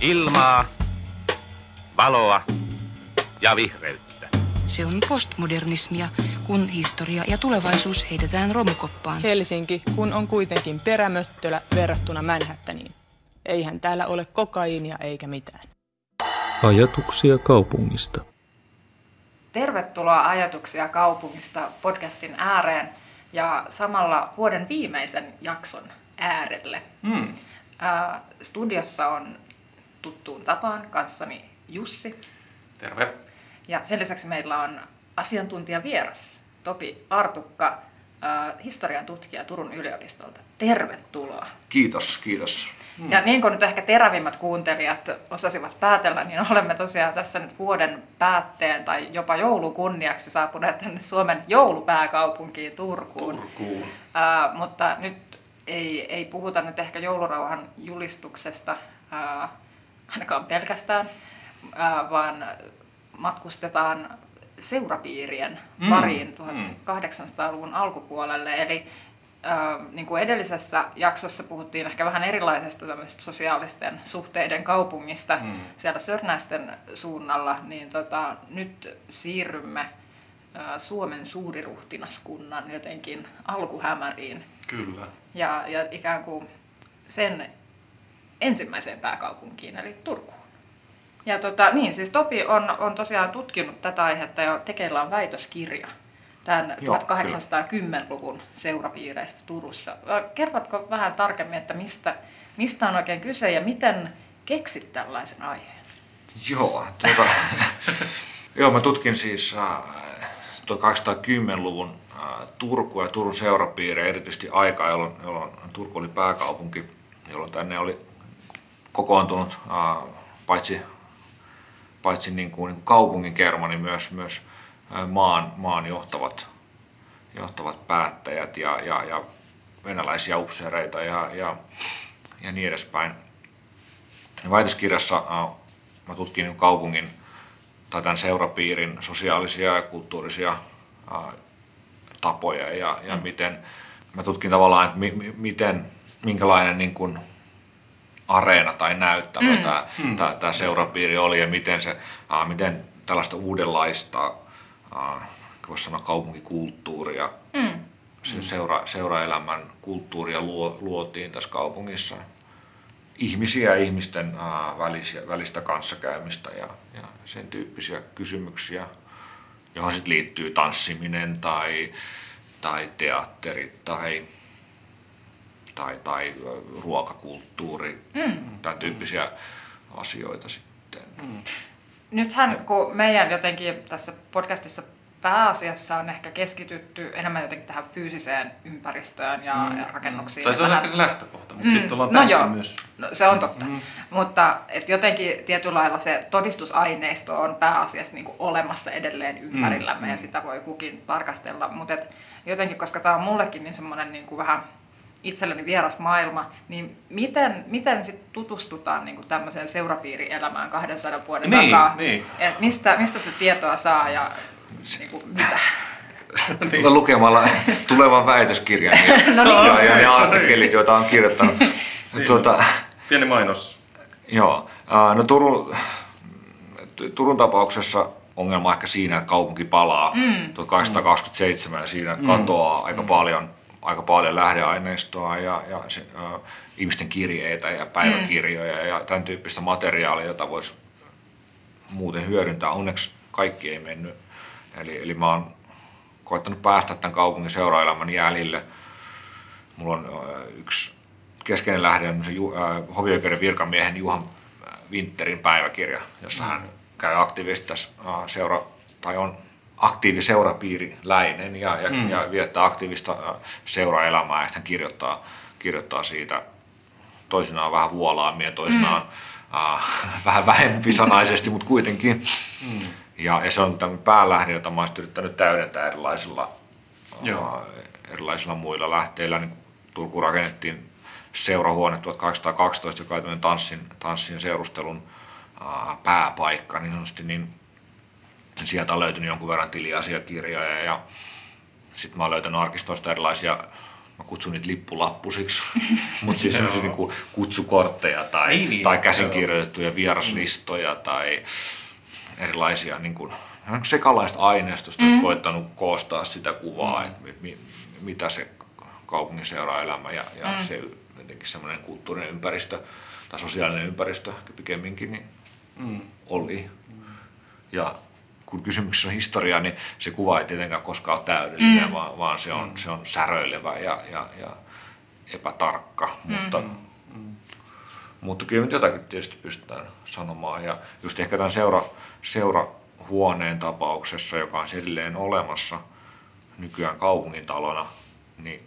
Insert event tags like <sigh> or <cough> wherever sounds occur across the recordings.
Ilmaa, valoa ja vihreyttä. Se on postmodernismia, kun historia ja tulevaisuus heitetään romukoppaan. Helsinki, kun on kuitenkin perämöttölä verrattuna Manhattaniin. Eihän täällä ole kokaiinia eikä mitään. Ajatuksia kaupungista. Tervetuloa Ajatuksia kaupungista podcastin ääreen ja samalla vuoden viimeisen jakson äärelle. Mm. Studiossa on tuttuun tapaan kanssani Jussi Terve. ja sen lisäksi meillä on asiantuntija vieras Topi Artukka, historian tutkija Turun yliopistolta. Tervetuloa. Kiitos, kiitos. Ja niin kuin nyt ehkä terävimmät kuuntelijat osasivat päätellä, niin <laughs> olemme tosiaan tässä nyt vuoden päätteen tai jopa joulun kunniaksi saapuneet tänne Suomen joulupääkaupunkiin Turkuun. Turkuun. Ää, mutta nyt ei, ei puhuta nyt ehkä joulurauhan julistuksesta ää, ainakaan pelkästään, ää, vaan matkustetaan seurapiirien Mm, pariin mm. 1800-luvun alkupuolelle. Eli niin kuin edellisessä jaksossa puhuttiin ehkä vähän erilaisesta sosiaalisten suhteiden kaupungista Mm. siellä Sörnäisten suunnalla, niin tota, nyt siirrymme Suomen suuriruhtinaskunnan jotenkin alkuhämäriin Kyllä. ja, ja ikään kuin sen ensimmäiseen pääkaupunkiin, eli Turkuun. Ja tota, niin, siis Topi on, on tosiaan tutkinut tätä aihetta ja tekeillä on väitöskirja tämän Joo, 1810-luvun seurapiireistä Turussa. Kerrotko vähän tarkemmin, että mistä, mistä on oikein kyse ja miten keksit tällaisen aiheen? Joo, tuota, <laughs> joo, mä tutkin siis äh, 1810-luvun äh, Turkua ja Turun seurapiirejä, erityisesti aikaa, jolloin, jolloin Turku oli pääkaupunki, jolloin tänne oli kokoontunut paitsi, paitsi niin kuin, niin kuin kaupungin kerma, niin myös, myös maan, maan johtavat, johtavat päättäjät ja, ja, ja venäläisiä upseereita ja, ja, ja niin edespäin. Ja väitöskirjassa mä tutkin kaupungin tai tämän seurapiirin sosiaalisia ja kulttuurisia tapoja ja, ja miten mä tutkin tavallaan, että mi, mi, miten, minkälainen niin kuin areena tai näyttämö mm. tämä, mm. tämä, tämä seurapiiri oli ja miten, se, äh, miten tällaista uudenlaista, äh, voisi sanoa kaupunkikulttuuria, Mm. se seura, seuraelämän kulttuuria luo, luotiin tässä kaupungissa. Ihmisiä ja ihmisten ää, välisiä, välistä kanssakäymistä ja, ja sen tyyppisiä kysymyksiä, johon sitten liittyy tanssiminen tai, tai teatteri tai, tai, tai ruokakulttuuri, Mm. tämän tyyppisiä asioita sitten. Nythän kun meidän jotenkin tässä podcastissa pääasiassa on ehkä keskitytty enemmän jotenkin tähän fyysiseen ympäristöön ja, mm. ja rakennuksiin. Tai se on Vähän- ehkä se lähtökohta, mutta Mm, sitten ollaan no päästy joo. myös... No, se on totta. Mm. Mutta et jotenkin tietyllä lailla se todistusaineisto on pääasiassa niin kuin olemassa edelleen ympärillämme mm. ja sitä voi kukin tarkastella. Mutta jotenkin, koska tämä on mullekin niin semmoinen niin kuin vähän itselleni vieras maailma, niin miten, miten sit tutustutaan niin kuin tämmöiseen seurapiirielämään 200 vuoden Niin, takaa? niin. Et mistä, mistä se tietoa saa ja <laughs> niin kuin, mitä? Niin. Lukemalla tulevan väitöskirjan ja, <laughs> No niin. ja, ja ne artikkelit, joita on kirjoittanut. <laughs> Tuota, Pieni mainos. Joo. No Turun, Turun tapauksessa ongelma on ehkä siinä, että kaupunki palaa mm. 1827 ja siinä mm. katoaa aika paljon, aika paljon lähdeaineistoa ja, ja se, ä, ihmisten kirjeitä ja päiväkirjoja mm. ja tämän tyyppistä materiaalia, jota voisi muuten hyödyntää. Onneksi kaikki ei mennyt. Eli, eli mä oon koettanut päästä tämän kaupungin seuraelämän jäljille. Mulla on ö, yksi keskeinen lähde on äh, hovioikeuden virkamiehen Juhan Winterin päiväkirja, jossa hän käy aktiivisesti tässä äh, seura, tai on aktiivi seurapiiriläinen ja, ja, mm. ja viettää aktiivista äh, seuraelämää ja sitten hän kirjoittaa, kirjoittaa siitä toisinaan vähän vuolaammin ja toisinaan mm. äh, <laughs> vähän vähempi sanaisesti, mutta kuitenkin. Mm. Ja, ja se on tämmöinen päälähde, jota mä olisin yrittänyt täydentää erilaisilla, Joo. äh, erilaisilla muilla lähteillä. Niin Turku rakennettiin seurahuone 1812, joka tämmöinen tanssin, tanssin seurustelun äh, pääpaikka niin sanotusti, niin sieltä on löytynyt jonkun verran tiliasiakirjoja ja sitten mä oon löytänyt arkistoista erilaisia mä kutsun niitä lippulappusiksi, <laughs> mutta siis sellaisia niin kuin kutsukortteja tai, niin, niin, tai käsinkirjoitettuja vieraslistoja tai erilaisia niin kuin, sekalaista aineistosta, mm. koittanut koostaa sitä kuvaa, mm. että mi, mi, mitä se kaupungin seuraelämä ja, ja mm. se jotenkin semmoinen kulttuurinen ympäristö tai sosiaalinen ympäristö pikemminkin niin mm. oli. Ja kun kysymyksessä on historia, niin se kuva ei tietenkään koskaan ole täydellinen, mm. vaan, vaan se, on, se on säröilevä ja, ja, ja epätarkka. Mm. Mutta, mm. mutta kyllä nyt jotakin tietysti pystytään sanomaan. Ja just ehkä tämän seura, seurahuoneen tapauksessa, joka on edelleen olemassa nykyään kaupungintalona, niin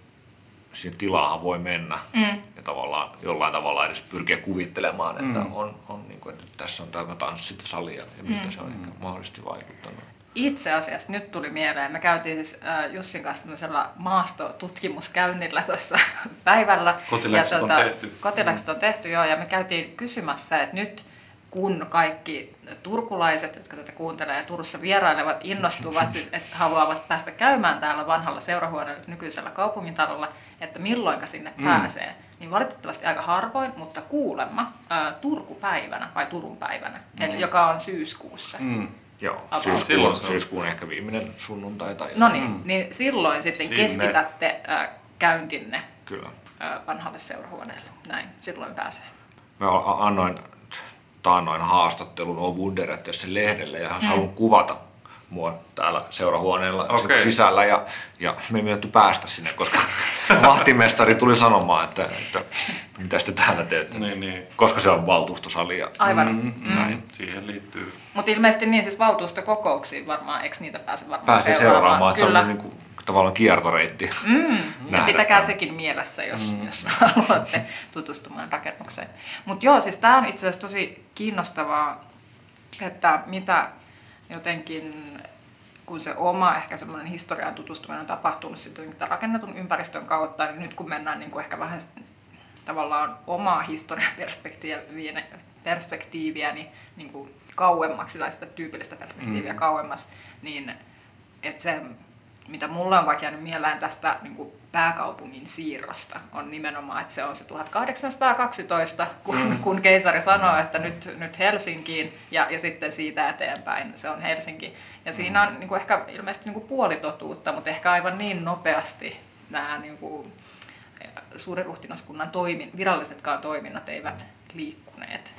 siinä tilaahan voi mennä mm. Ja tavallaan jollain tavalla edes pyrkiä kuvittelemaan, että mm. on, on niin kuin, että tässä on tämä tanssisali ja, ja mitä mm. se on ehkä mahdollisesti vaikuttanut. Itse asiassa nyt tuli mieleen, me käytiin siis äh, Jussin kanssa maastotutkimuskäynnillä tuossa <laughs> päivällä. Kotiläkset ja, tuota, on tehty. Kotiläkset on tehty, joo, ja me käytiin kysymässä, että nyt kun kaikki turkulaiset, jotka tätä kuuntelee ja Turussa vierailevat, innostuvat, <laughs> että haluavat päästä käymään täällä vanhalla seurahuoneella nykyisellä kaupungintalolla, että milloinka sinne mm. pääsee, niin valitettavasti aika harvoin, mutta kuulemma ää, Turkupäivänä vai Turun päivänä, mm. eli joka on syyskuussa. Mm. Joo, syyskuun, silloin syyskuun ehkä viimeinen sunnuntai. Tai no niin, mm. niin silloin sitten Sinne. keskitätte ää, käyntinne Kyllä. Ää, vanhalle seurahuoneelle. Näin, silloin pääsee. Mä annoin taannoin haastattelun O. Wunderättösen lehdelle ja hän mm. halunnut kuvata mua täällä seurahuoneella okay. sisällä ja, ja me ei päästä sinne, koska <laughs> vahtimestari tuli sanomaan, että, että mitä te täällä teette, niin, niin. koska se on valtuustosali. Ja, Aivan. Mm, mm. Näin, siihen liittyy. Mutta ilmeisesti niin siis valtuustokokouksiin varmaan, eikö niitä pääse varmaan Pääsee seuraamaan, että Kyllä. se on niin kuin, tavallaan kiertoreitti. Mm. <laughs> Ja pitäkää sekin mielessä, jos, mm. jos <laughs> haluatte tutustumaan rakennukseen. Mutta joo, siis tämä on itse asiassa tosi kiinnostavaa, että mitä jotenkin kun se oma ehkä semmoinen historiaan tutustuminen on tapahtunut sitten rakennetun ympäristön kautta, niin nyt kun mennään niin kuin ehkä vähän tavallaan omaa historian perspektiiviä, perspektiiviä niin, niin kuin kauemmaksi tai sitä tyypillistä perspektiiviä mm. kauemmas, niin että se mitä mulle on vaikka jäänyt mieleen tästä niin kuin pääkaupungin siirrosta, on nimenomaan, että se on se 1812, kun, mm. kun keisari sanoo, että nyt, nyt Helsinkiin, ja, ja sitten siitä eteenpäin se on Helsinki. Ja siinä on niin kuin ehkä ilmeisesti niin kuin puolitotuutta, mutta ehkä aivan niin nopeasti nämä niin kuin, suuriruhtinaskunnan toimin, virallisetkaan toiminnat eivät liikkuneet.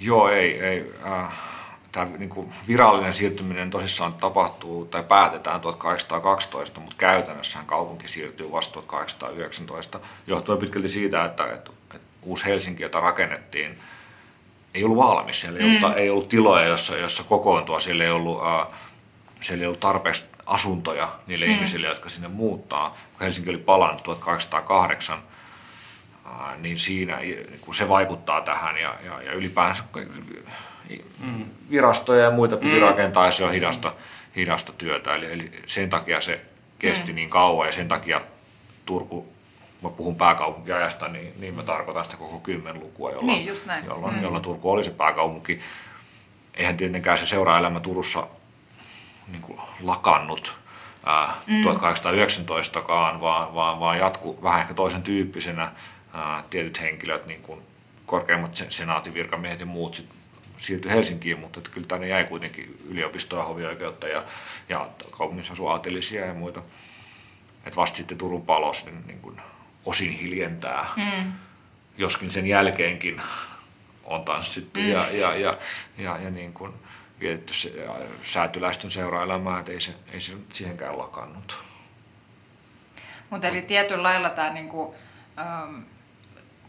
Joo, ei. ei äh tämä niin kuin virallinen siirtyminen tosissaan tapahtuu tai päätetään 1812, mutta käytännössähän kaupunki siirtyy vasta 1819, johtuen pitkälti siitä, että, että, että uusi Helsinki, jota rakennettiin, ei ollut valmis. Siellä ei, mm. ollut, ei ollut tiloja, jossa, jossa kokoontua. Siellä ei ollut, äh, siellä ei ollut tarpeeksi asuntoja niille mm. ihmisille, jotka sinne muuttaa. Helsinki oli palannut 1808, äh, niin siinä niin se vaikuttaa tähän ja, ja, ja ylipäänsä mm. virastoja ja muita piti mm. rakentaa ja se on hidasta, hidasta työtä. Eli, eli sen takia se kesti mm. niin kauan ja sen takia Turku, mä puhun pääkaupunkiajasta, niin, niin mä tarkoitan sitä koko kymmenlukua, jolla, niin, jolla, mm. jolla Turku oli se pääkaupunki. Eihän tietenkään se seuraelämä Turussa niin kuin lakannut ää, mm. 1819kaan, vaan, vaan, vaan jatku vähän ehkä toisen tyyppisenä. Ää, tietyt henkilöt, niin kuin korkeimmat senaatin virkamiehet ja muut sit siirtyi Helsinkiin, mutta että kyllä tänne jäi kuitenkin yliopistoa, hovioikeutta ja, ja kaupungissa asui aatelisia ja muita. Että vasta sitten Turun palos niin, niin kuin osin hiljentää, mm. joskin sen jälkeenkin on tanssittu mm. ja, ja, ja, ja, ja niin kuin vietetty se, säätyläistön seuraelämää, että ei se, ei se siihenkään lakannut. Mutta eli tietyllä lailla tämä niinku, ähm,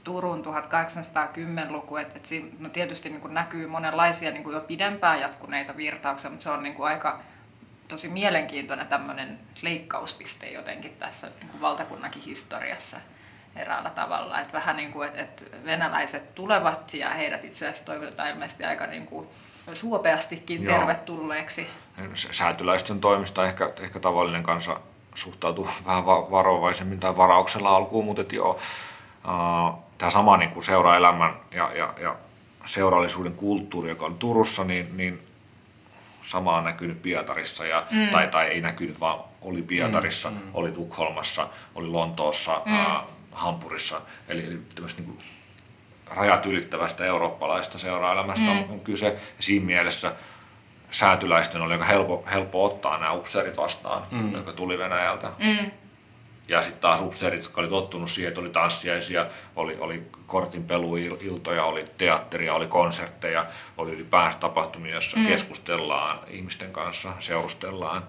Turun 1810-luku, että et siinä no tietysti niin kuin näkyy monenlaisia niin kuin jo pidempään jatkuneita virtauksia, mutta se on niin kuin aika tosi mielenkiintoinen tämmöinen leikkauspiste jotenkin tässä niin kuin valtakunnankin historiassa eräällä tavalla. Että vähän niin kuin, että, että venäläiset tulevat ja heidät itse asiassa toivotetaan ilmeisesti aika niin kuin suopeastikin Joo. tervetulleeksi. Säätyläistön toimista ehkä, ehkä tavallinen kansa suhtautuu <laughs> vähän varovaisemmin tai varauksella alkuun, mutta joo, tämä sama niin kuin seuraelämän ja, ja, ja seurallisuuden kulttuuri, joka on Turussa, niin, niin sama on näkynyt Pietarissa, ja, mm. tai, tai ei näkynyt, vaan oli Pietarissa, mm. oli Tukholmassa, oli Lontoossa, mm. äh, Hampurissa. Eli, eli tämmöistä niin kuin rajat ylittävästä eurooppalaista seuraelämästä mm. on kyse. Ja siinä mielessä säätyläisten oli aika helppo, helppo ottaa nämä upseerit vastaan, mm. jotka tuli Venäjältä. Mm. Ja sitten taas upseerit, jotka oli tottunut siihen, että oli tanssiaisia, oli, oli kortinpeluiltoja, oli teatteria, oli konsertteja, oli ylipäänsä tapahtumia, joissa mm. keskustellaan ihmisten kanssa, seurustellaan.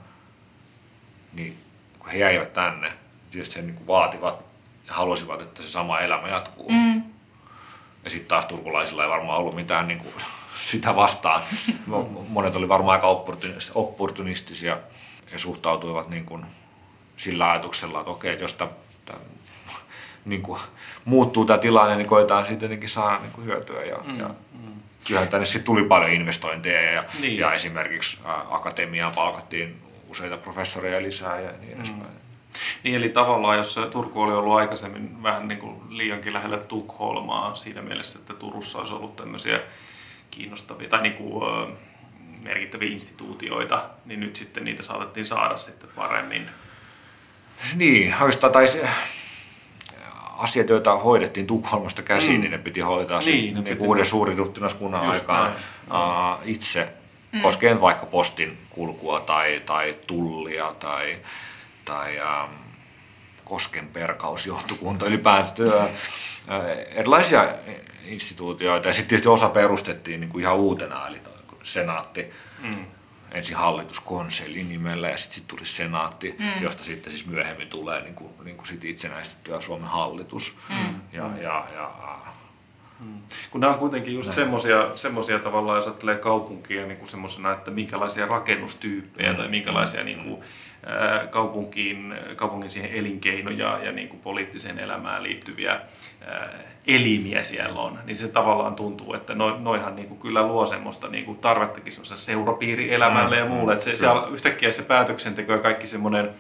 Niin kun he jäivät tänne, tietysti he niin vaativat ja halusivat, että se sama elämä jatkuu. Mm. Ja sitten taas turkulaisilla ei varmaan ollut mitään niin kuin, <laughs> sitä vastaan. Monet oli varmaan aika opportunistisia ja suhtautuivat niin kuin sillä ajatuksella, että okei, että jos tämä, tämä niin kuin, muuttuu tämä tilanne, niin koetaan siitä jotenkin saada niin kuin hyötyä. Ja, mm, ja mm. Kyllähän tänne sitten tuli paljon investointeja ja, niin. ja esimerkiksi akatemiaan palkattiin useita professoreja lisää ja niin mm. edespäin. Niin, eli tavallaan, jos Turku oli ollut aikaisemmin vähän niin kuin liiankin lähellä Tukholmaa siinä mielessä, että Turussa olisi ollut tämmöisiä kiinnostavia tai niin kuin, merkittäviä instituutioita, niin nyt sitten niitä saatettiin saada sitten paremmin. Niin, oikeastaan tai se, asiat, joita hoidettiin Tukholmasta käsiin, mm. niin ne piti hoitaa niin, niin, niin uuden suuriruttinaskunnan aikaan uh, itse, mm. koskien vaikka postin kulkua tai, tai tullia tai tai ähm, Kosken perkausjohtokunta, ylipäänsä äh, erilaisia instituutioita. Ja sitten tietysti osa perustettiin niin kuin ihan uutena, eli senaatti. Mm. Ensin hallituskonseli nimellä ja sitten sit tuli senaatti, mm. josta sitten siis myöhemmin tulee niin kuin, niin kuin sit itsenäistettyä Suomen hallitus. Mm. Ja, ja, ja, Hmm. Kun nämä on kuitenkin just semmoisia tavallaan, jos ajattelee kaupunkia niin kuin semmoisena, että minkälaisia rakennustyyppejä mm. tai minkälaisia mm. niin kuin, kaupunkiin, kaupungin siihen elinkeinoja ja niin kuin poliittiseen elämään liittyviä elimiä siellä on, niin se tavallaan tuntuu, että no, noihan niin kuin kyllä luo semmoista niin kuin tarvettakin semmoiselle seurapiirielämälle mm, ja muulle. Että se, se, yhtäkkiä se päätöksenteko ja kaikki semmoinen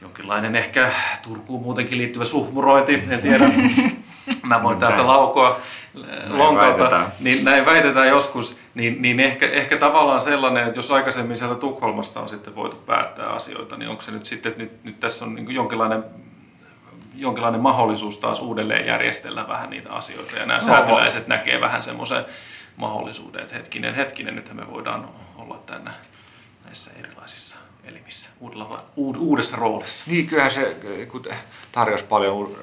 jonkinlainen ehkä Turkuun muutenkin liittyvä suhmurointi, en tiedä. <laughs> Mä voin täältä laukoa näin lonkalta, niin näin väitetään joskus, niin, niin ehkä, ehkä tavallaan sellainen, että jos aikaisemmin sieltä Tukholmasta on sitten voitu päättää asioita, niin onko se nyt sitten, että nyt, nyt tässä on niin jonkinlainen jonkinlainen mahdollisuus taas uudelleen järjestellä vähän niitä asioita ja nämä no, säätyläiset näkee vähän semmoisen mahdollisuuden, että hetkinen, hetkinen, nythän me voidaan olla tänne näissä erilaisissa elimissä uudella, uudessa roolissa. Niin, kyllähän se tarjosi paljon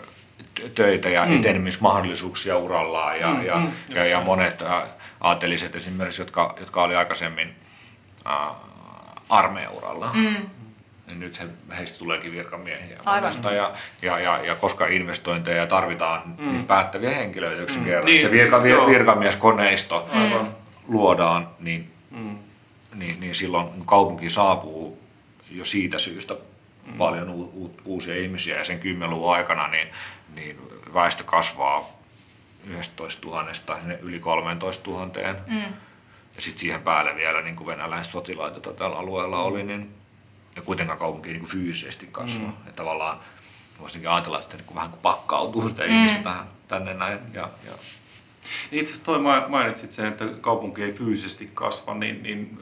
töitä ja mm. etenemismahdollisuuksia urallaan ja, mm, ja, mm, ja, ja monet aateliset esimerkiksi, jotka, jotka oli aikaisemmin äh, armeijauralla, mm. Niin nyt he, heistä tuleekin virkamiehiä. Aivan. Ja, ja, ja, ja koska investointeja tarvitaan mm. niin päättäviä henkilöitä yksinkertaisesti, mm. niin, se virka, vir, virkamieskoneisto mm. luodaan, niin, mm. niin, niin silloin kaupunki saapuu jo siitä syystä mm. paljon u, u, uusia ihmisiä ja sen kymmenluvun aikana niin niin väestö kasvaa 11 000 yli 13 000. Mm. Ja sitten siihen päälle vielä niin venäläiset sotilaat, joita tällä alueella oli, niin ja kuitenkaan kaupunki niin kuin fyysisesti kasvaa. Mm. Että tavallaan voisinkin ajatella, että niin vähän kuin pakkautuu sitä mm. ihmistä tähän, tänne näin. Ja, ja. Niin itse asiassa toi mainitsit sen, että kaupunki ei fyysisesti kasva, niin, niin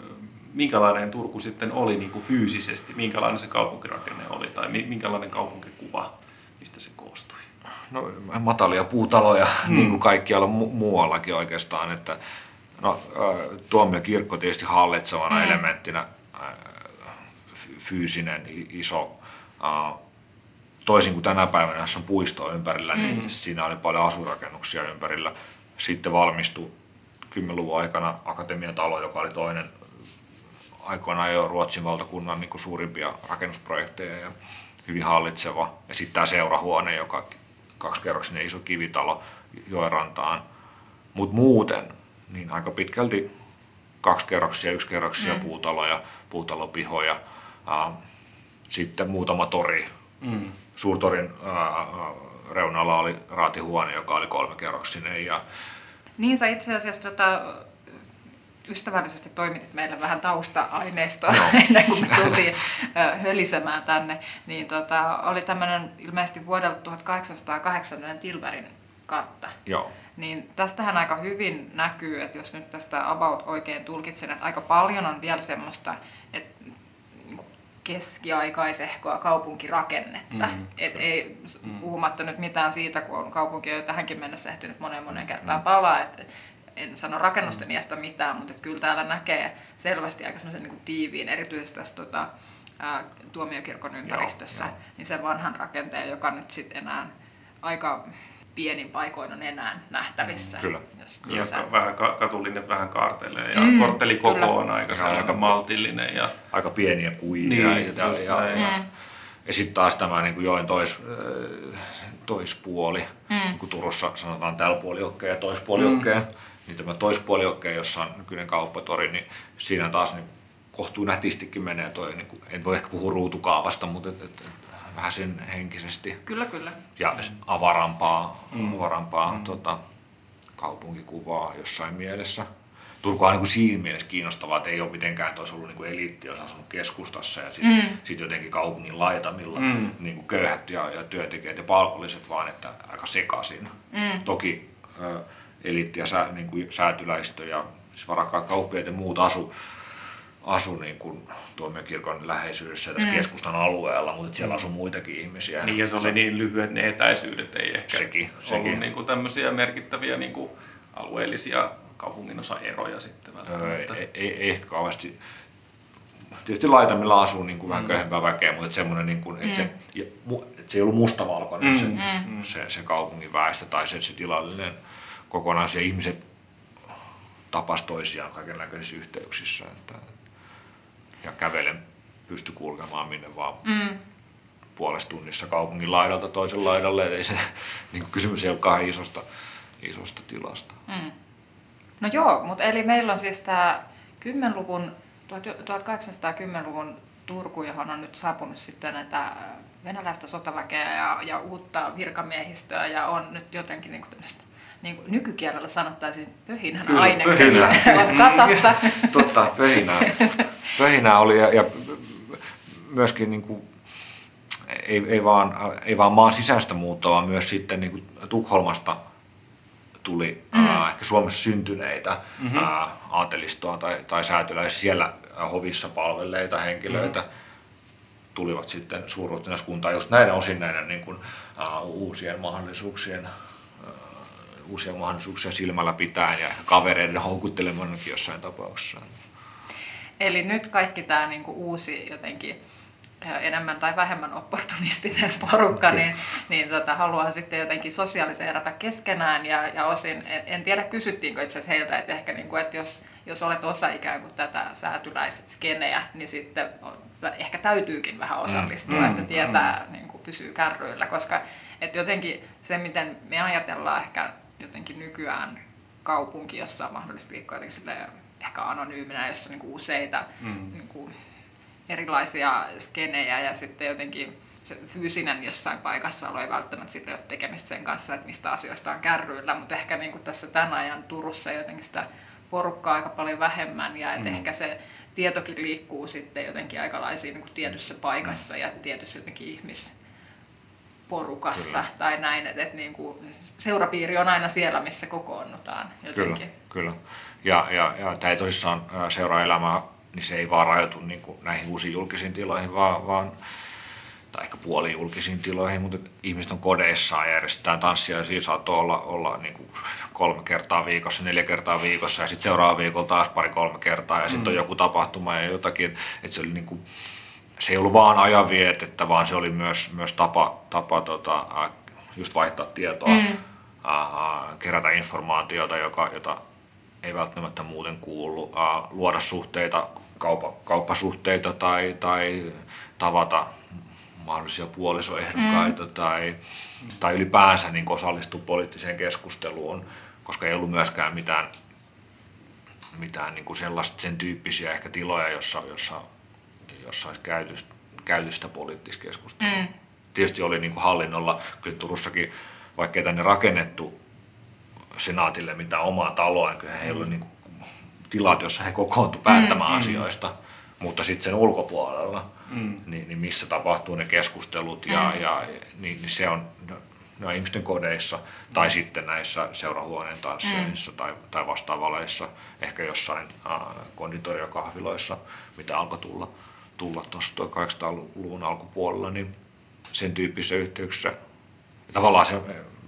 minkälainen Turku sitten oli niin kuin fyysisesti, minkälainen se kaupunkirakenne oli tai minkälainen kaupunkikuva, mistä se koostui? no, matalia puutaloja, mm. niin kuin kaikkialla mu- muuallakin oikeastaan. Että, no, tuomiokirkko tietysti hallitsevana mm. elementtinä, fyysinen, iso, toisin kuin tänä päivänä, jossa on puisto ympärillä, niin mm. niin siinä oli paljon asurakennuksia ympärillä. Sitten valmistui 10-luvun aikana Akatemiatalo, joka oli toinen aikoinaan jo Ruotsin valtakunnan niin kuin suurimpia rakennusprojekteja ja hyvin hallitseva. Ja sitten tämä seurahuone, joka kaksikerroksinen iso kivitalo joerantaan. Mutta muuten, niin aika pitkälti kaksikerroksia, yksikerroksia mm. puutaloja, puutalopihoja. Sitten muutama tori. Mm. Suurtorin äh, reunalla oli raatihuone, joka oli kolmekerroksinen. Ja... Niin sä itse asiassa tota, ystävällisesti toimitit meille vähän tausta-aineistoa no. <laughs> ennen kuin me tultiin hölisemään tänne, niin tota, oli tämmöinen ilmeisesti vuodelta 1808 Tilberin kartta. Joo. Niin tästähän aika hyvin näkyy, että jos nyt tästä about oikein tulkitsen, että aika paljon on vielä semmoista, että keskiaikaisehkoa kaupunkirakennetta. Mm. Et ei, puhumatta nyt mitään siitä, kun on kaupunki jo tähänkin mennessä ehtinyt monen monen kertaan palaa, että en sano rakennusten iästä mitään, mutta kyllä täällä näkee selvästi aika semmoisen niin tiiviin, erityisesti tässä tota, ää, tuomiokirkon ympäristössä, Joo, joo. niin sen vanhan rakenteen, joka nyt sitten enää aika pienin paikoin on enää nähtävissä. Kyllä. Jos, Ja missä- ka- vähän ka- katulinjat vähän kaartelee ja Mm, mm, korttelikoko kyllä. on aika, Joo, sellainen aika- maltillinen. Ja, Aika pieniä kuivia. Niin, ja, ja, näin. ja, Mm. ja sitten taas tämä niin kuin joen tois, äh, toispuoli, Mm. niin kuin Turussa sanotaan tällä puoliokkeen ja toispuoliokkeen, mm. niin tämä toispuoliokkeen, jossa on nykyinen kauppatori, niin siinä taas niin kohtuu nätistikin menee toi, niin kuin, en voi ehkä puhua ruutukaavasta, mutta et, et, et, vähän sen henkisesti Kyllä, kyllä. ja avarampaa, mm. avarampaa mm. Tota, kaupunkikuvaa jossain mielessä. Turku on niin kuin siinä mielessä kiinnostavaa, että ei ole mitenkään, että olisi ollut niin kuin eliitti, olisi asunut keskustassa ja sitten mm. sit jotenkin kaupungin laitamilla mm. niin kuin köyhät ja, ja työntekijät ja palkolliset, vaan että aika sekaisin. Mm. Toki ö, eliitti ja sä, niin kuin säätyläistö ja siis varakkaat kauppiaat ja muut asu, asu niin kuin tuomiokirkon läheisyydessä tässä mm. keskustan alueella, mutta siellä asuu muitakin ihmisiä. niin ja se oli niin lyhyet ne etäisyydet, ei ehkä Sekin, ollut sekin. Niin kuin tämmöisiä merkittäviä niin kuin alueellisia kaupunginosaeroja sitten välttämättä. ei, ei, ei ehkä kauheasti. Tietysti laitamilla asuu niin kuin vähän mm. köyhempää väkeä, mutta semmoinen, niin kuin, että, se, ja mu- että se ei ollut mustavalkoinen mm. Se, mm. Se, se, kaupungin väestö tai se, se tilallinen kokonaan. Ja ihmiset tapas toisiaan kaikenlaisissa yhteyksissä. Että, ja kävelen pysty kulkemaan minne vaan mm. puolessa tunnissa kaupungin laidalta toisen laidalle. Ei se, <laughs> niin kuin kysymys ei ole kauhean isosta, isosta tilasta. Mm. No joo, mutta eli meillä on siis tämä 10-luvun, 1810-luvun Turku, johon on nyt saapunut sitten näitä venäläistä sotaväkeä ja, ja uutta virkamiehistöä ja on nyt jotenkin niin kuin niin kuin nykykielellä sanottaisiin pöhinän Kyllä, ainekset pöhinää. <laughs> ovat kasassa. <laughs> Totta, pöhinää. Pöhinää oli ja, ja myöskin niin kuin, ei, ei, vaan, ei vaan maan sisäistä muuttoa, vaan myös sitten niin kuin Tukholmasta tuli mm. ää, ehkä Suomessa syntyneitä mm-hmm. ää, aatelistoa tai, tai säätyläisiä siellä ää, hovissa palvelleita henkilöitä. Mm-hmm tulivat sitten suurruhtinaskuntaan just näiden osin näiden niin kuin, ää, uusien mahdollisuuksien uusia mahdollisuuksia silmällä pitäen ja kavereiden houkuttelemanakin jossain tapauksessa. Eli nyt kaikki tämä niinku uusi jotenkin enemmän tai vähemmän opportunistinen porukka, niin, niin tota, haluaa sitten jotenkin sosiaaliseerata keskenään. Ja, ja osin, en, en tiedä kysyttiinkö itse asiassa heiltä, että ehkä niin kuin, että jos, jos olet osa ikään kuin tätä säätyläisskeneä, niin sitten on- ehkä täytyykin vähän osallistua, Mm, että tietää, niin kuin pysyy kärryillä, koska että jotenkin se, miten me ajatellaan ehkä jotenkin nykyään kaupunki, jossa on mahdollista liikkua jotenkin ehkä anonyyminä, jossa on niin kuin useita mm. niin kuin erilaisia skenejä ja sitten jotenkin se fyysinen jossain paikassa olo ei välttämättä sille ole tekemistä sen kanssa, että mistä asioista on kärryillä, mutta ehkä niin kuin tässä tämän ajan Turussa jotenkin sitä porukkaa aika paljon vähemmän ja että mm. ehkä se tietokin liikkuu sitten jotenkin aikalaisiin niin kuin tietyssä paikassa ja tietyssä jotenkin ihmis, porukassa Kyllä. tai näin, että, että niin kuin seurapiiri on aina siellä, missä kokoonnutaan jotenkin. Kyllä, kyllä. Ja, ja, ja tämä ei tosissaan seuraa elämää, niin se ei vaan rajoitu niin kuin näihin uusiin julkisiin tiloihin, vaan, vaan tai ehkä puoli julkisiin tiloihin, mutta ihmiset on kodeissaan ja järjestetään tanssia ja siinä saattoi olla, olla niin kuin kolme kertaa viikossa, neljä kertaa viikossa ja sitten seuraava viikolla taas pari-kolme kertaa ja sitten on joku tapahtuma ja jotakin, että se oli niin kuin, se ei ollut vaan ajanvietettä, vaan se oli myös, myös tapa, tapa tota, just vaihtaa tietoa, mm. ää, kerätä informaatiota, joka, jota ei välttämättä muuten kuulu, ää, luoda suhteita, kaupa, kauppasuhteita tai, tai tavata mahdollisia puolisoehdokkaita mm. tai, tai ylipäänsä niin osallistua poliittiseen keskusteluun, koska ei ollut myöskään mitään, mitään niin kuin sellaista, sen tyyppisiä ehkä tiloja, jossa, jossa, jossa olisi käyty, käyty sitä poliittista keskustelua. Mm. Tietysti oli niin kuin hallinnolla, kyllä Turussakin, vaikka ei tänne rakennettu senaatille mitään omaa taloa, niin kyllä heillä oli niin kuin tilat, jossa he kokoontuivat päättämään mm, asioista, mutta sitten sen ulkopuolella, mm. niin, niin missä tapahtuu ne keskustelut ja, mm. ja niin, niin se on, no, ihmisten kodeissa tai sitten näissä seurahuoneen tansseissa mm. tai, tai vastaavaleissa, ehkä jossain äh, konditoriakahviloissa, mitä alkoi tulla, tulla tuossa 1800-luvun alkupuolella, niin sen tyyppisissä yhteyksissä. Ja tavallaan se,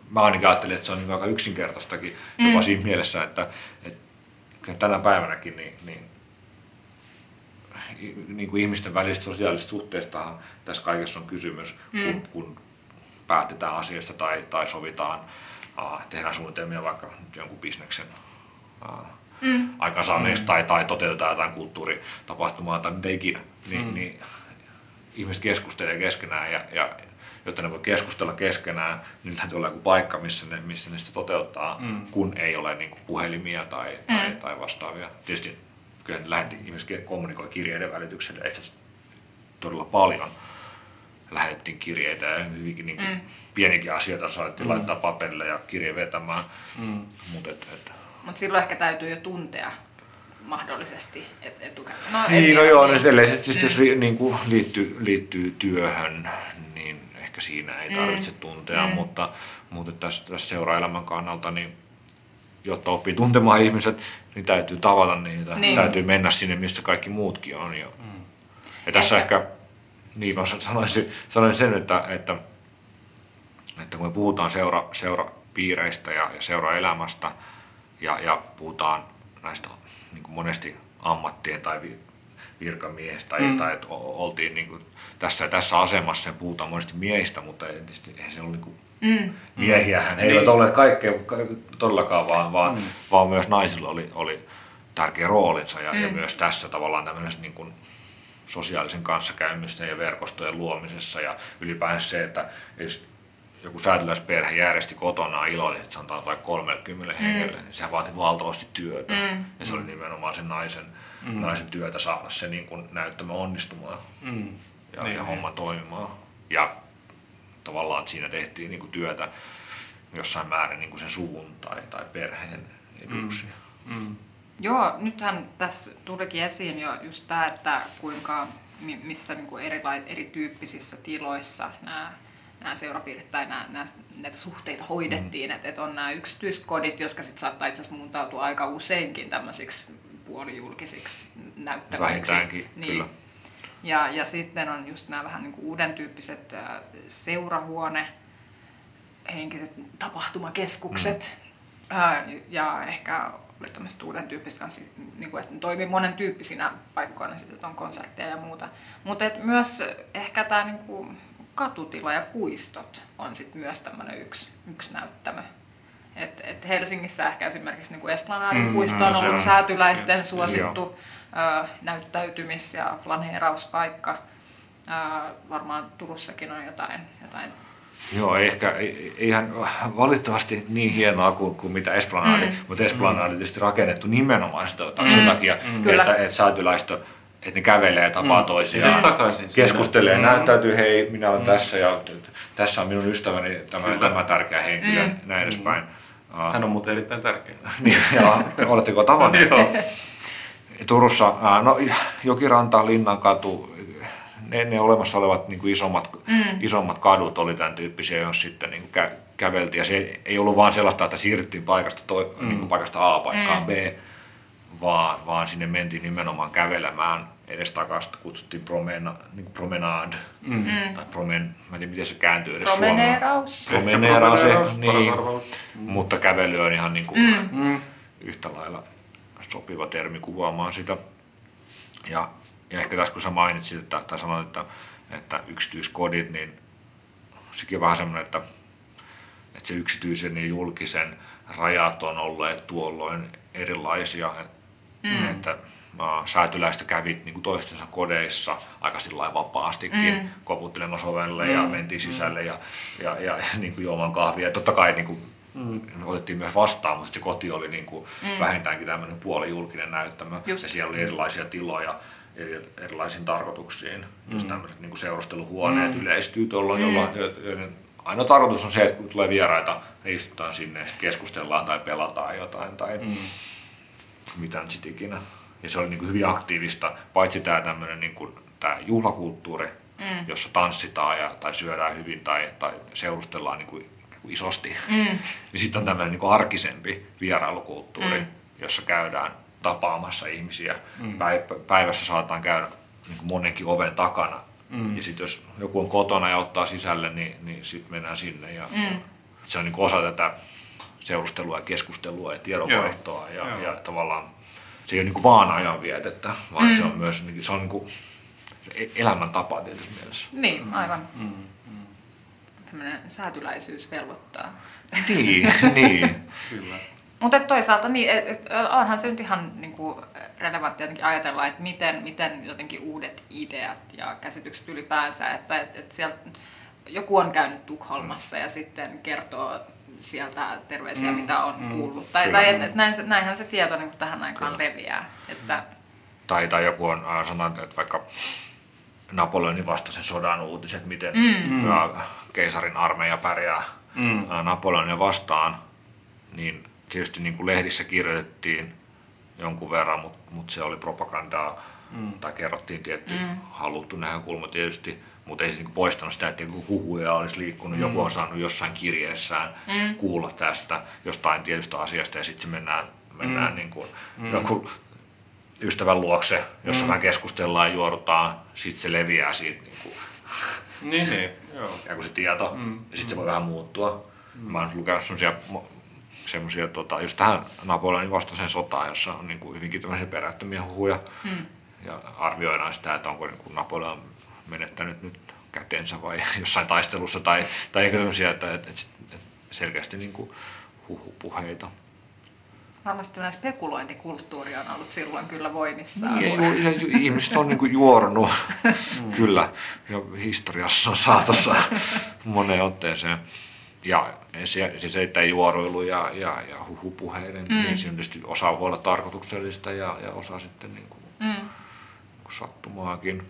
mä ainakin ajattelin, että se on niin aika yksinkertaistakin mm. jopa siinä mielessä, että, että tänä päivänäkin niin, niin niin kuin ihmisten välisistä sosiaalisista suhteistahan tässä kaikessa on kysymys, mm. kun, kun päätetään asiasta tai, tai sovitaan, uh, tehdään suunnitelmia vaikka jonkun bisneksen uh, mm. aikaansaamiseksi mm. tai, tai toteutetaan jotain kulttuuritapahtumaa tai mitä ikinä, niin, mm. niin ihmiset keskustelee keskenään ja, ja jotta ne voi keskustella keskenään, niin täytyy olla joku paikka, missä ne, missä ne sitä toteuttaa, mm. kun ei ole niin kuin puhelimia tai, mm. tai, tai vastaavia. Tietysti kyllä lähetti, ihmiset kommunikoi kirjeiden välityksellä, että todella paljon lähetettiin kirjeitä ja hyvinkin niin mm. pienikin asioita saatiin mm. laittaa paperille ja kirje vetämään. Mm. Mutta Mut silloin ehkä täytyy jo tuntea mahdollisesti et, etukäteen. No, niin, no joo, niin. no siis jos mm. niin kuin liittyy, liittyy työhön, niin ehkä siinä ei tarvitse mm. tuntea, mm. mutta, mutta tässä, tässä seuraelämän kannalta, niin jotta oppii tuntemaan ihmiset, niin täytyy tavata niitä, niin. täytyy mennä sinne, missä kaikki muutkin on. Ja, mm. ja tässä ehkä, ehkä niin mä sanoisin, sanoisin sen, että, että, että kun me puhutaan seura, seurapiireistä ja, ja seuraelämästä ja, ja puhutaan näistä niin kuin monesti ammattien tai virkamiehistä tai, mm. tai että oltiin niin kuin tässä ja tässä asemassa ja puhutaan monesti miehistä, mutta eihän se ole niin kuin mm. miehiä. Hän eivät niin. olleet kaikkea todellakaan, vaan, vaan, mm. vaan myös naisilla oli, oli tärkeä roolinsa ja, mm. ja myös tässä tavallaan tämmöisessä niin kuin sosiaalisen kanssakäymisten ja verkostojen luomisessa ja ylipäänsä se, että jos joku säätyläisperhe järjesti kotona iloiset, sanotaan vaikka 30 mm. hengelle, niin sehän vaati valtavasti työtä. Mm. Ja se oli nimenomaan sen naisen, mm. naisen työtä saada se niin kuin näyttämä onnistumaan mm. ja, niin, ja homma toimimaan. Ja tavallaan että siinä tehtiin niin kuin työtä jossain määrin niin kuin sen suvun tai, tai perheen eduksi. Mm. Mm. Joo, nythän tässä tulikin esiin jo just tämä, että kuinka missä niin kuin erilait, erityyppisissä tiloissa nämä, nämä seurapiirit tai nämä, nämä, näitä suhteita hoidettiin. Mm. Että et on nämä yksityiskodit, jotka sitten saattaa itse asiassa muuntautua aika useinkin tämmöisiksi puolijulkisiksi näyttäviksi. niin. kyllä. Ja, ja sitten on just nämä vähän niin kuin uuden tyyppiset seurahuone, henkiset tapahtumakeskukset. Mm. Ja ehkä oli tämmöiset uuden tyyppistä kanssa, niin kuin, että ne toimii monen tyyppisinä paikkoina, sitten on konsertteja ja muuta. Mutta myös ehkä tämä niin kuin, katutila ja puistot on sitten myös tämmöinen yksi, yksi näyttämö. Et, et Helsingissä ehkä esimerkiksi niin Esplanadin mm, puisto on ollut on. säätyläisten suosittu ö, näyttäytymis- ja flaneerauspaikka. Ö, varmaan Turussakin on jotain, jotain Joo, ehkä ihan valitettavasti niin hienoa kuin, kuin mitä Esplanadi, mm. mutta Esplanadi on tietysti rakennettu nimenomaan sitä, mm. sen takia, mm. että, että säätyläistö että ne kävelee ja tapaa mm. toisiaan, takaisin keskustelee, mm. näyttäytyy, hei, minä olen mm. tässä ja tässä on minun ystäväni, tämä, tämä tärkeä henkilö, mm. näin edespäin. Mm. Hän on muuten erittäin tärkeä. <laughs> niin, ja oletteko tavanneet? Turussa, no Jokiranta, Linnankatu, ne, ne olemassa olevat niin kuin isommat, mm. isommat kadut oli tämän tyyppisiä, jos sitten niin kä, käveltiin. Ja se ei ollut vain sellaista, että siirryttiin paikasta, toi, mm. niin kuin paikasta A paikkaan mm. B, vaan, vaan sinne mentiin nimenomaan kävelemään edes takaisin, kutsuttiin promena, niin kuin promenade, mm. mm. tai promen, mä en tiedä miten se kääntyy edes Promeneeraus. Promeneeraus, niin, mm. mutta kävely on ihan niin kuin mm. mm. yhtä lailla sopiva termi kuvaamaan sitä. Ja ja ehkä tässä kun sä mainitsit että, tai sanoit, että, että yksityiskodit, niin sekin on vähän semmoinen, että, että se yksityisen ja julkisen rajat on olleet tuolloin erilaisia. Mm. Että säätyläistä kävit niin kuin toistensa kodeissa aika sillä vapaastikin, mm. koputtelemassa ovelle mm. ja mentiin sisälle ja, ja, ja, ja <laughs> niin kuin juomaan kahvia. Ja totta kai niin kuin, mm. otettiin myös vastaan, mutta se koti oli niin kuin mm. vähintäänkin tämmöinen puolijulkinen näyttämö. Just. Ja siellä oli erilaisia tiloja eri, erilaisiin tarkoituksiin. Mm. Jos tämmöiset niin seurusteluhuoneet mm. yleistyy tuolla, mm. jolla, joiden ainoa tarkoitus on se, että kun tulee vieraita, niin istutaan sinne ja keskustellaan tai pelataan jotain tai mm. Mitä nyt sitten ikinä. Ja se oli niin kuin hyvin aktiivista, paitsi tämä tämmöinen niin kuin, tämä juhlakulttuuri, mm. jossa tanssitaan ja, tai syödään hyvin tai, tai seurustellaan niin kuin isosti. Mm. <laughs> niin sitten on tämmöinen niin arkisempi vierailukulttuuri, mm. jossa käydään tapaamassa ihmisiä. Mm. Päivässä saataan käydä niin monenkin oven takana. Mm. Ja sitten jos joku on kotona ja ottaa sisälle, niin, niin sitten mennään sinne. Ja mm. Se on niin osa tätä seurustelua ja keskustelua ja tiedonvaihtoa. Ja, ja, ja tavallaan se ei ole niin vaan ajanvietettä, vaan mm. se on myös se on niin e-, elämäntapa tietysti mielessä. Niin, aivan. Mm. Tämmöinen säätyläisyys velvoittaa. Niin, <laughs> niin. Kyllä. Mutta toisaalta niin, et, et, onhan se nyt ihan niin kuin relevantti jotenkin ajatella, että miten, miten jotenkin uudet ideat ja käsitykset ylipäänsä, että et, et sieltä joku on käynyt Tukholmassa ja sitten kertoo sieltä terveisiä, mm, mitä on mm, kuullut. Tai, tai et, et näin, näinhän se tieto niin tähän aikaan kyllä. leviää. Että... Tai, tai joku on äh, sanonut, että vaikka Napoleonin vastaisen sodan uutiset, miten mm. keisarin armeija pärjää mm. Napoleonia vastaan, niin tietysti niin kuin lehdissä kirjoitettiin jonkun verran, mutta mut se oli propagandaa mm. tai kerrottiin tietty mm. haluttu näkökulma tietysti, mutta ei se niin poistanut sitä, että huhuja olisi liikkunut, mm. joku on saanut jossain kirjeessään mm. kuulla tästä jostain tietystä asiasta ja sitten se mennään, mennään mm. niin kuin mm. joku ystävän luokse, jossa mm. vähän keskustellaan ja juorutaan, sitten se leviää siitä niin kuin, niin, niin, joo. <laughs> ja kun se tieto, mm. ja sitten se voi vähän muuttua. Mm. Mä oon lukenut semmoisia, tota, just tähän Napoleonin vastaisen sotaan, jossa on niin kuin hyvinkin perättömiä huhuja. Mm. Ja arvioidaan sitä, että onko niin kuin Napoleon menettänyt nyt kätensä vai <laughs> jossain taistelussa, tai, tai eikö tämmöisiä, että, että, että selkeästi niin kuin huhupuheita. Varmasti spekulointikulttuuri on ollut silloin kyllä voimissaan. Niin, ja, ja, ihmiset on niin kuin juorunut mm. <laughs> kyllä jo historiassa saatossa <laughs> moneen otteeseen ja se, se, se että juoruilu ja, ja, ja huhupuheiden, mm. niin siinä tietysti osa voi olla tarkoituksellista ja, ja osa sitten niin kuin, mm. niin kuin sattumaakin.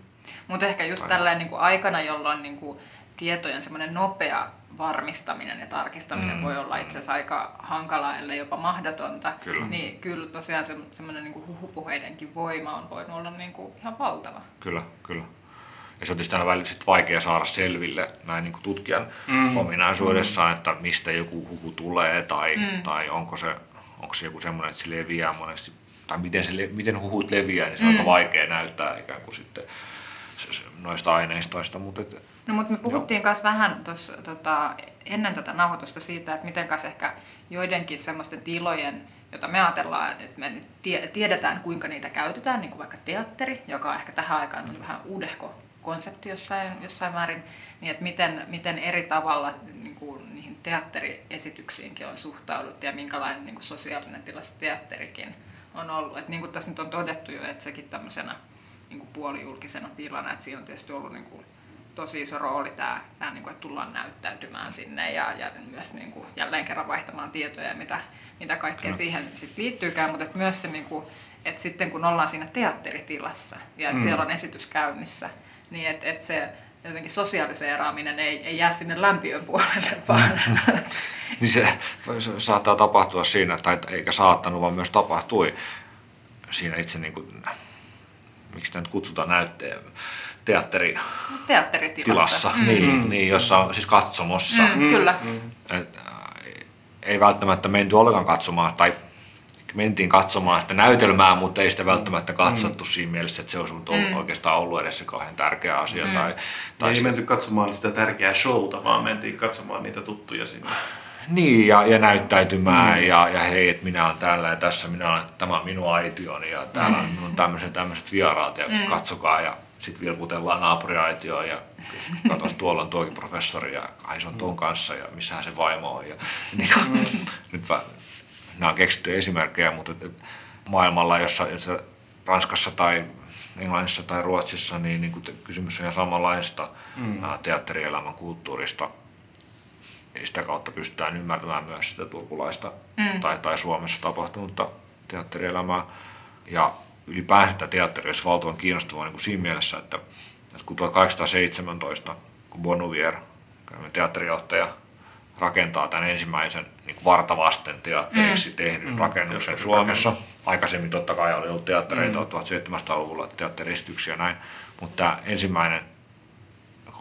Mutta ehkä just tällainen niin kuin aikana, jolloin niin kuin tietojen semmoinen nopea varmistaminen ja tarkistaminen mm. voi olla itse asiassa aika hankalaa, ellei jopa mahdotonta, kyllä. niin kyllä tosiaan se, semmoinen niin kuin huhupuheidenkin voima on voinut olla niin kuin ihan valtava. Kyllä, kyllä. Ja se on tietysti aina välillä sit vaikea saada selville näin niin kuin tutkijan mm. ominaisuudessaan, mm. että mistä joku huhu tulee tai, mm. tai onko, se, onko se joku semmoinen, että se leviää monesti, tai miten, se, miten huhut leviää, niin se on mm. aika vaikea näyttää ikään kuin sitten noista aineistoista. Mutta et, no mutta me puhuttiin myös vähän tossa, tota, ennen tätä nauhoitusta siitä, että miten ehkä joidenkin semmoisten tilojen jota me ajatellaan, että me tiedetään, kuinka niitä käytetään, niin kuin vaikka teatteri, joka on ehkä tähän aikaan on vähän uudehko konsepti jossain, jossain määrin, niin että miten, miten eri tavalla niin kuin niihin teatteriesityksiinkin on suhtauduttu ja minkälainen niin kuin sosiaalinen tila teatterikin on ollut. Et niin kuin tässä nyt on todettu jo, että sekin tämmöisenä niin kuin puolijulkisena tilana, että siinä on tietysti ollut niin kuin tosi iso rooli tämä, tämä niin kuin, että tullaan näyttäytymään sinne ja, ja myös niin kuin, jälleen kerran vaihtamaan tietoja, mitä, mitä kaikkea no. siihen sit liittyykään, mutta että myös se, niin kuin, että sitten kun ollaan siinä teatteritilassa ja että mm. siellä on esitys käynnissä, niin että et se jotenkin sosiaaliseeraaminen ei, ei jää sinne lämpiön puolelle, vaan... <laughs> niin se, se saattaa tapahtua siinä, tai eikä saattanut, vaan myös tapahtui siinä itse niin kuin, miksi tämä nyt kutsutaan näytteen, teatteri, teatteritilassa, mm. niin, mm. niin, jossa on siis katsomossa. Mm, kyllä. Et, ei välttämättä menty ollenkaan katsomaan, tai mentiin katsomaan sitä näytelmää, mutta ei sitä välttämättä katsottu mm. siinä mielessä, että se olisi ollut mm. oikeastaan ollut edes se kauhean tärkeä asia. Mm. Tai, tai ei se... menty katsomaan sitä tärkeää showta, vaan mentiin katsomaan niitä tuttuja sinne. Niin, ja, ja näyttäytymään, mm. ja, ja hei, että minä olen täällä ja tässä, minä olen, tämä on minun aitioni, ja täällä mm. on tämmöiset, tämmöiset vieraat, ja mm. katsokaa, ja sitten vilkutellaan naapuriaitioon, ja katsos, tuolla on tuokin professori, ja ai se on tuon kanssa, ja missähän se vaimo on, ja niin, mm. <laughs> nyt nämä on keksitty esimerkkejä, mutta maailmalla, jossa, jossa Ranskassa tai Englannissa tai Ruotsissa, niin, niin kysymys on ihan samanlaista mm. teatterielämän kulttuurista. Ja sitä kautta pystytään ymmärtämään myös sitä turkulaista mm. tai, tai Suomessa tapahtunutta teatterielämää. Ja ylipäänsä tämä teatteri olisi valtavan kiinnostavaa niin kuin siinä mielessä, että, että kun 1817, kun Bonuvier, teatterijohtaja, rakentaa tämän ensimmäisen niin vartavasten teatteriksi mm. tehdyn mm. rakennuksen mm. Suomessa. Aikaisemmin totta kai oli ollut teattereita mm. 1700-luvulla, teatteristyksiä ja näin, mutta tämä ensimmäinen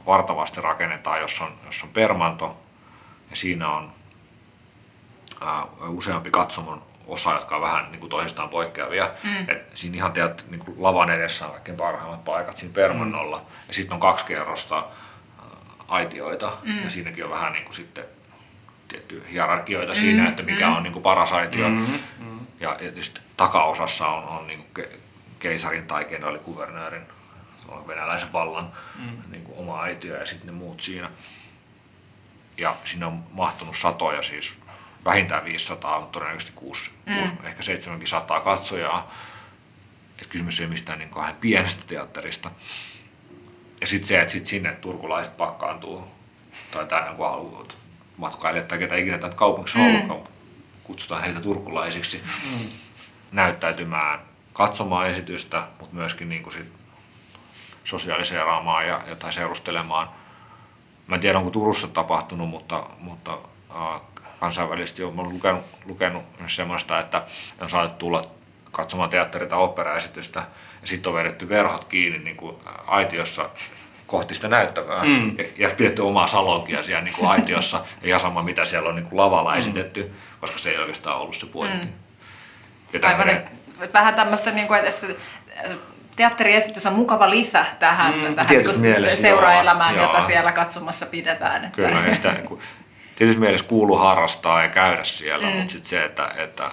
vartavasten rakennetaan, jossa on, jossa on permanto, ja siinä on ää, useampi katsomon osa, jotka on vähän niin kuin toisistaan poikkeavia. Mm. Et siinä ihan teet niin kuin lavan edessä on kaikkein parhaimmat paikat siinä permannolla. Mm. Ja sitten on kaksi kerrosta ää, aitioita mm. ja siinäkin on vähän niin kuin sitten tiettyjä hierarkioita mm. siinä, että mikä mm. on niin kuin paras aitio. Mm-hmm. Mm. Ja, tietysti takaosassa on, on niin kuin keisarin tai kuvernöörin venäläisen vallan mm. niin kuin oma aitio ja sitten ne muut siinä. Ja sinne on mahtunut satoja, siis vähintään 500, mutta todennäköisesti 6, mm. 6 ehkä 700 katsojaa. Et kysymys ei mistään niin kahden pienestä teatterista. Ja sitten se, että sit sinne turkulaiset pakkaantuu, tai tänne kun haluaa matkailijat tai ketä ikinä tämän kaupungissa mm. ollut, kutsutaan heitä turkulaisiksi, mm. näyttäytymään, katsomaan esitystä, mutta myöskin niin kuin sit sosiaaliseeraamaan ja, ja tai seurustelemaan. Mä en tiedä, onko Turussa tapahtunut, mutta, mutta äh, kansainvälisesti olen lukenut, lukenut semmoista, että on saatu tulla katsomaan teatteri- tai operaesitystä ja sitten on vedetty verhot kiinni niin kuin aitiossa kohti sitä näyttävää mm. ja, ja pidetty omaa salonkia siellä niin kuin <laughs> aitiossa ja ihan sama mitä siellä on niin kuin lavalla mm. esitetty, koska se ei oikeastaan ollut se pointti. Mm. Aivan, vähän tämmöistä, niin kuin, että se, teatteriesitys on mukava lisä tähän, mm, tähän mielessä, seuraelämään, joo, jota joo. siellä katsomassa pidetään. Että... Kyllä, ja sitä, niin kuin, tietysti mielessä kuuluu harrastaa ja käydä siellä, mm. mutta sitten se, että, että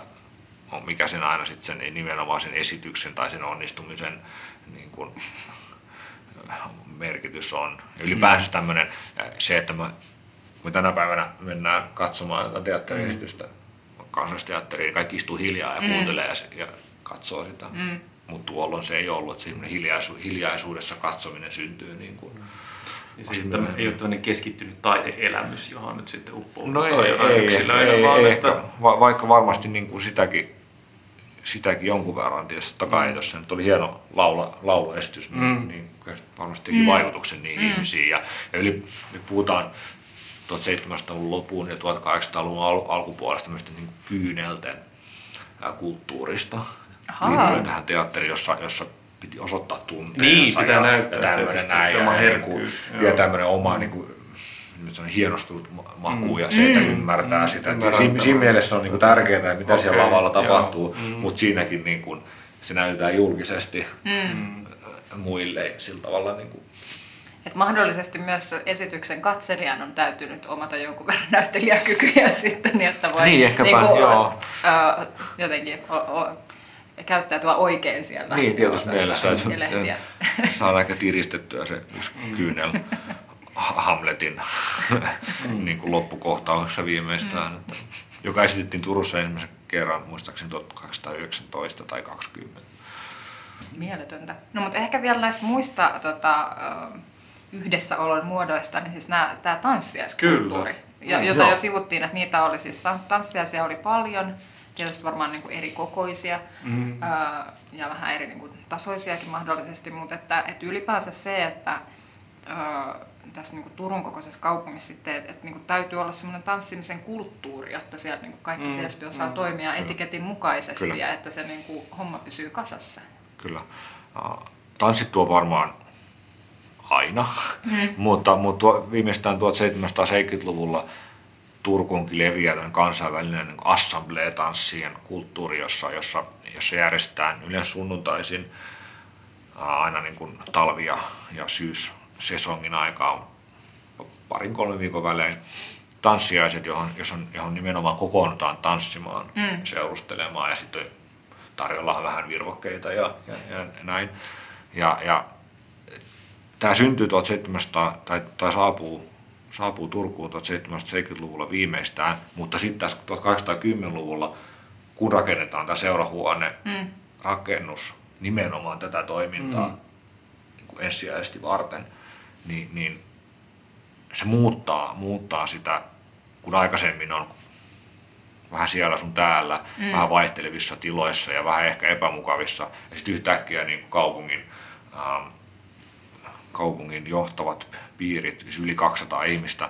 on mikä sen aina sitten sen niin nimenomaan sen esityksen tai sen onnistumisen niin kuin, merkitys on. Ylipäänsä tämmöinen, se, että me, me tänä päivänä mennään katsomaan teatteriesitystä, mm. kansallisteatteriin, kaikki istuu hiljaa ja mm. kuuntelee ja, ja katsoo sitä. Mm mutta tuolloin se ei ollut, että hiljaisu, hiljaisuudessa katsominen syntyy niin kuin, niin siitä ei ole tämmöinen keskittynyt taideelämys, johon nyt sitten uppoutuu no ei, ei, yksilöinä, ei, vaan ei, että... Ehkä, va, vaikka varmasti niin kuin sitäkin, sitäkin jonkun verran tietysti takaa, mm. jos se nyt oli hieno laula, lauluesitys, niin, mm. niin varmasti teki mm. vaikutuksen niihin mm. ihmisiin. Ja, ja yli, nyt puhutaan 1700-luvun loppuun ja 1800-luvun al, alkupuolesta tämmöistä niin kyynelten kulttuurista. Liittyen tähän teatteriin, jossa, jossa piti osoittaa tunteensa. Niin, pitää ja, näyttää tämmöinen näin. Ja, niinku- ja tämmöinen oma mm. niin kuin, hienostunut maku mm. ja se, että mm. ymmärtää mm. sitä. Ymmärrää. Siinä, siinä mielessä on niin kuin tärkeää, mitä okay. siellä lavalla tapahtuu, mm. mutta siinäkin niin kuin, se näytetään julkisesti mm. muille sillä tavalla. Niin kuin. Et mahdollisesti myös esityksen katselijan on täytynyt omata jonkun verran näyttelijäkykyjä <laughs> sitten, niin että voi niin, ehkäpä, niin kuin, joo. Ö, jotenkin o, o, käyttäytyä oikein siellä. Niin, tietysti mielessä. Että saa <laughs> aika tiristettyä se mm. kyynel Hamletin niin kuin loppukohtauksessa viimeistään, mm. että, joka esitettiin Turussa ensimmäisen kerran, muistaakseni 1219 tai 20. Mieletöntä. No mutta ehkä vielä näistä muista tota, yhdessäolon muodoista, niin siis nämä, tämä tanssiaiskulttuuri, Kyllä. jota Joo. jo sivuttiin, että niitä oli siis, tanssiaisia oli paljon, tietysti varmaan niin kuin eri kokoisia mm. ää, ja vähän eri niin kuin tasoisiakin mahdollisesti, mutta että, että ylipäänsä se, että ää, tässä niin kuin Turun kokoisessa kaupungissa sitten, että, että niin kuin täytyy olla semmoinen tanssimisen kulttuuri, jotta siellä niin kuin kaikki mm. tietysti osaa mm. toimia Kyllä. etiketin mukaisesti Kyllä. ja että se niin kuin homma pysyy kasassa. Kyllä. Tanssit tuo varmaan aina, mm. <laughs> mutta, mutta viimeistään 1770-luvulla Turkuunkin leviää kansainvälinen niin assemblee-tanssien kulttuuri, jossa, jossa, jossa järjestetään yleensä sunnuntaisin aina niin kuin talvi- ja, ja syyssesongin aikaan parin kolmen viikon välein tanssiaiset, johon, johon, johon nimenomaan kokoonnutaan tanssimaan, mm. seurustelemaan ja sitten tarjolla vähän virvokkeita ja, ja, ja näin. Ja, ja tämä syntyy 1700 tai, tai saapuu saapuu Turkuun 1770-luvulla viimeistään, mutta sitten tässä 1810-luvulla, kun rakennetaan tämä seurahuone, mm. rakennus nimenomaan tätä toimintaa mm. niin ensisijaisesti varten, niin, niin se muuttaa, muuttaa sitä, kun aikaisemmin on vähän siellä sun täällä, mm. vähän vaihtelevissa tiloissa ja vähän ehkä epämukavissa, ja sitten yhtäkkiä niin kuin kaupungin ähm, kaupungin johtavat piirit, siis yli 200 ihmistä,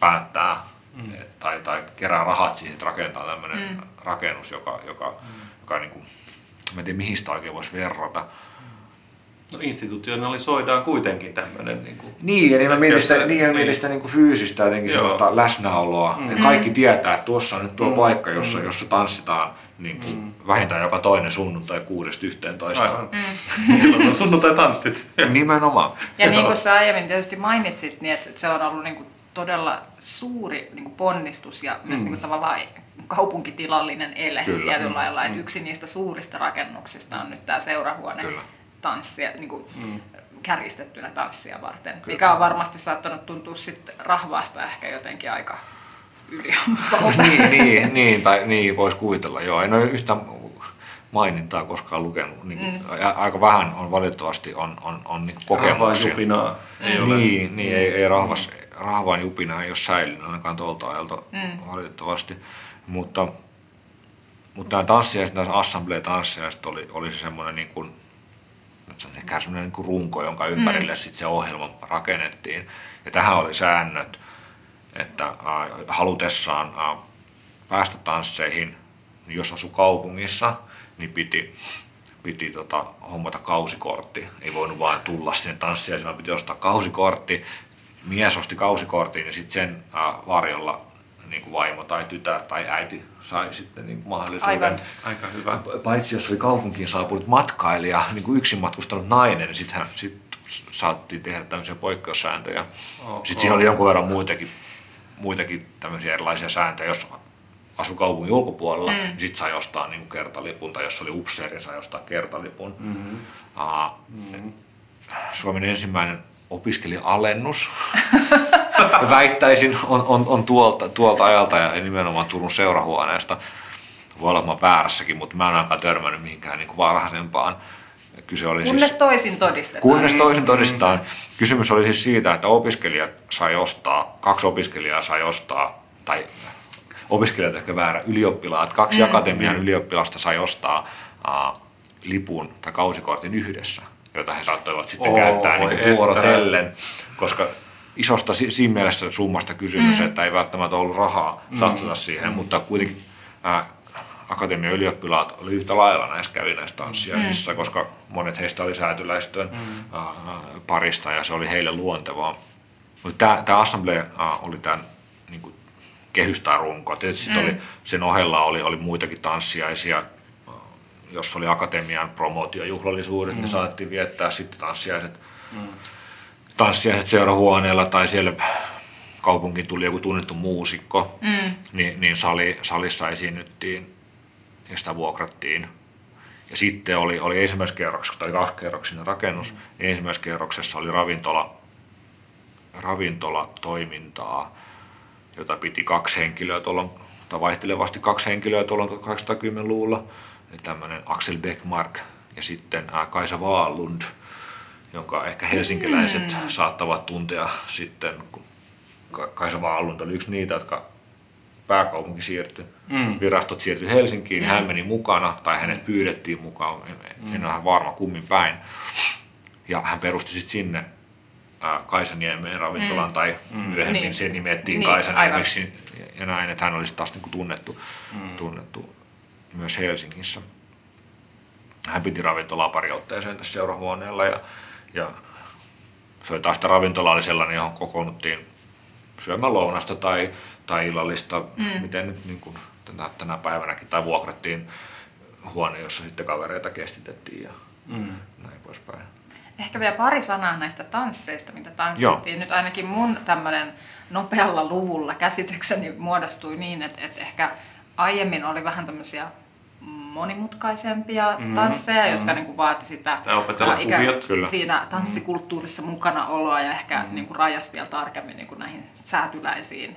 päättää mm. tai, tai kerää rahat siihen, että rakentaa tämmöinen mm. rakennus, joka, joka, mm. joka niin kuin, mä en tiedä mihin sitä oikein voisi verrata. No institutionalisoidaan kuitenkin tämmöinen. Niin, kuin, Niin, ja niin mä mietin sitä, Jos se- niin, niin. mietin sitä niin kuin fyysistä jotenkin sellaista läsnäoloa. Mm. Että kaikki tietää, että tuossa on nyt tuo mm. paikka, jossa, mm. jossa tanssitaan niin kuin mm. vähintään joka toinen sunnuntai kuudesta yhteen toista. Aivan. <laughs> Silloin on sunnuntai-tanssit. <laughs> Nimenomaan. Ja niin kuin sä aiemmin tietysti mainitsit, niin että se on ollut niin kuin todella suuri niin kuin ponnistus ja myös niin kuin tavallaan kaupunkitilallinen ele Kyllä. tietyllä lailla. Että yksi niistä suurista rakennuksista on nyt tämä seurahuone Kyllä. Tanssia, niin kuin kärjistettynä tanssia varten, mikä on varmasti saattanut tuntua sitten rahvaasta ehkä jotenkin aika yliampalta. niin, <laughs> niin, niin, tai niin voisi kuvitella, joo. En ole yhtä mainintaa koskaan lukenut. Niin, mm. Aika vähän on valitettavasti on, on, on niin Rahvaan kokemuksia. jupinaa ei ole. Niin, niin ei, ei rahvas, rahvaan jupina ei ole säilynyt ainakaan tuolta ajalta mm. valitettavasti. Mutta, mutta nämä tanssijaiset, nämä assemblee-tanssijaiset oli, oli se semmoinen niin kuin, se on ehkä semmoinen niin kuin runko, jonka ympärille mm. sit se ohjelma rakennettiin. Ja tähän oli säännöt, että äh, halutessaan äh, päästä tansseihin, niin jos asui kaupungissa, niin piti, piti tota, hommata kausikortti. Ei voinut vaan tulla sinne tanssiin, vaan piti ostaa kausikortti. Mies osti kausikortin ja sitten sen äh, varjolla niin kuin vaimo tai tytär tai äiti sai sitten niin kuin mahdollisuuden Aivan. Aika hyvä. paitsi jos oli kaupunkiin saapunut matkailija, niin kuin yksin matkustanut nainen, niin sittenhän sit saattiin tehdä tämmöisiä poikkeussääntöjä. Ok. Sitten siinä oli jonkun verran muitakin, muitakin tämmöisiä erilaisia sääntöjä. Jos asui kaupungin ulkopuolella, mm. niin sitten sai ostaa niin kuin kertalipun, tai jos oli upseeri, sai ostaa kertalipun. Mm-hmm. Uh, mm-hmm. Suomen ensimmäinen opiskelija-alennus, <laughs> väittäisin, on, on, on tuolta, tuolta ajalta ja nimenomaan Turun seurahuoneesta. Voi olla, että väärässäkin, mutta mä en ainakaan törmännyt mihinkään niin kuin varhaisempaan. Kyse oli Kunnes siis, toisin todistetaan. kunnes toisin todistetaan. Kysymys oli siis siitä, että opiskelijat sai ostaa, kaksi opiskelijaa sai ostaa, tai opiskelijat ehkä väärä, ylioppilaat, kaksi mm. akatemian ylioppilasta sai ostaa uh, lipun tai kausikortin yhdessä, jota he saattoivat sitten Oo, käyttää niin kuin että. vuorotellen, koska isosta si- siinä mielessä summasta kysymys, mm. että ei välttämättä ollut rahaa satsata siihen, mm. mutta kuitenkin ää, akatemian ylioppilaat oli yhtä lailla näissä kävi näissä tanssiaisissa, mm. koska monet heistä oli säätyläistön mm. ää, parista ja se oli heille luontevaa. Mutta tämä, tämä Assemble ää, oli tämän niin kuin, kehys tai runko. Tietysti mm. oli, sen ohella oli, oli muitakin tanssiaisia, jos oli akatemian promootiojuhlallisuudet, mm. niin saatiin viettää sitten tanssiaiset mm tanssiaiset seurahuoneella tai siellä kaupunkiin tuli joku tunnettu muusikko, mm. niin, niin sali, salissa esiinnyttiin ja sitä vuokrattiin. Ja sitten oli, oli ensimmäisessä kerroksessa, tai kaksikerroksinen rakennus, niin ensimmäisessä kerroksessa oli ravintola, ravintolatoimintaa, jota piti kaksi henkilöä tuolla, tai vaihtelevasti kaksi henkilöä tuolla 1810-luvulla. Tämmöinen Axel Beckmark ja sitten ää, Kaisa Vaalund, jonka ehkä helsinkiläiset mm. saattavat tuntea sitten, kun Ka- Kaisa Vaalund oli yksi niitä, jotka pääkaupunki siirtyi, mm. virastot siirtyi Helsinkiin, mm. hän meni mukana, tai hänet pyydettiin mukaan, en, en mm. ole ihan varma kummin päin. Ja hän perusti sitten sinne ää, Kaisaniemeen ravintolan, mm. tai myöhemmin Niin. se nimettiin Niin, Kaisaniemeksi ja näin, että hän olisi taas niin kuin tunnettu, mm. tunnettu myös Helsingissä. Hän piti ravintolaa pari otteeseen tässä seurahuoneella ja, ja se oli taas sitä ravintola oli sellainen, johon kokoonnuttiin syömään lounasta tai, tai illallista, mm. miten nyt niin kuin tänä, tänä päivänäkin, tai vuokrattiin huone, jossa sitten kavereita kestitettiin ja mm. näin poispäin. Ehkä vielä pari sanaa näistä tansseista, mitä tanssittiin. Nyt ainakin mun tämmöinen nopealla luvulla käsitykseni muodostui niin, että, että ehkä aiemmin oli vähän tämmöisiä monimutkaisempia mm, tansseja, mm. jotka niin kuin vaati sitä Tai opetella kuviot, kyllä. siinä tanssikulttuurissa mukana oloa ja ehkä mm. niin kuin rajasi vielä tarkemmin niin kuin näihin säätyläisiin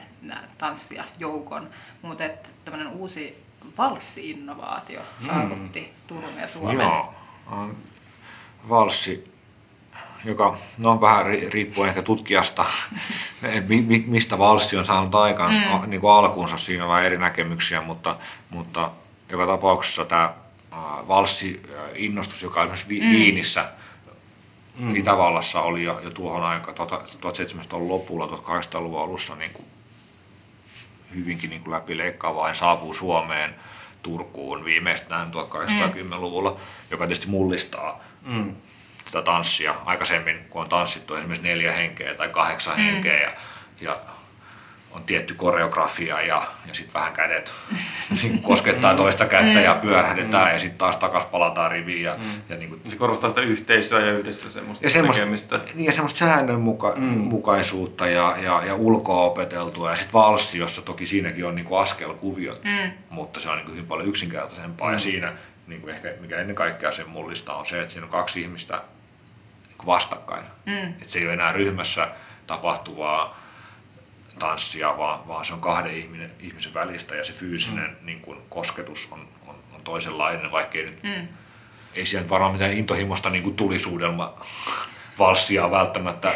tanssia joukon. Mutta tämmöinen uusi valssi-innovaatio saavutti Turun ja Suomen. Joo, valssi, joka no vähän ri- riippuu ehkä tutkijasta, <laughs> mi- mi- mistä valssi on saanut aikaan mm. niin kuin alkuunsa, siinä on vähän eri näkemyksiä, mutta, mutta joka tapauksessa tämä valssi-innostus, joka esimerkiksi mm. Viinissä, mm. Itävallassa oli jo, jo tuohon aikaan, 1700-luvun lopulla, 1800-luvun alussa niin kuin hyvinkin niin kuin läpileikkaava ja saapuu Suomeen, Turkuun viimeistään 1810-luvulla, joka tietysti mullistaa mm. sitä tanssia aikaisemmin, kun on tanssittu esimerkiksi neljä henkeä tai kahdeksan mm. henkeä ja, ja on tietty koreografia ja, ja sitten vähän kädet <laughs> niin koskettaa toista kättä ja pyörähdetään ja sitten taas takas palataan riviin. Ja, ja niin kuin, Se korostaa sitä yhteisöä ja yhdessä semmoista ja semmoista, tekemistä. niin ja semmoista säännönmukaisuutta ja, ja, ja ulkoa opeteltua ja sitten valssi, jossa toki siinäkin on niin kuin askelkuviot, mm. mutta se on niin kuin hyvin paljon yksinkertaisempaa mm. ja siinä niin kuin ehkä, mikä ennen kaikkea sen mullista on se, että siinä on kaksi ihmistä niin kuin vastakkain. Mm. Että se ei ole enää ryhmässä tapahtuvaa tanssia, vaan, vaan se on kahden ihminen, ihmisen välistä ja se fyysinen mm. niin kuin, kosketus on, on, on toisenlainen, vaikkei nyt, mm. ei siellä varmaan mitään intohimosta niin kuin tulisuudelma <laughs> valssia välttämättä,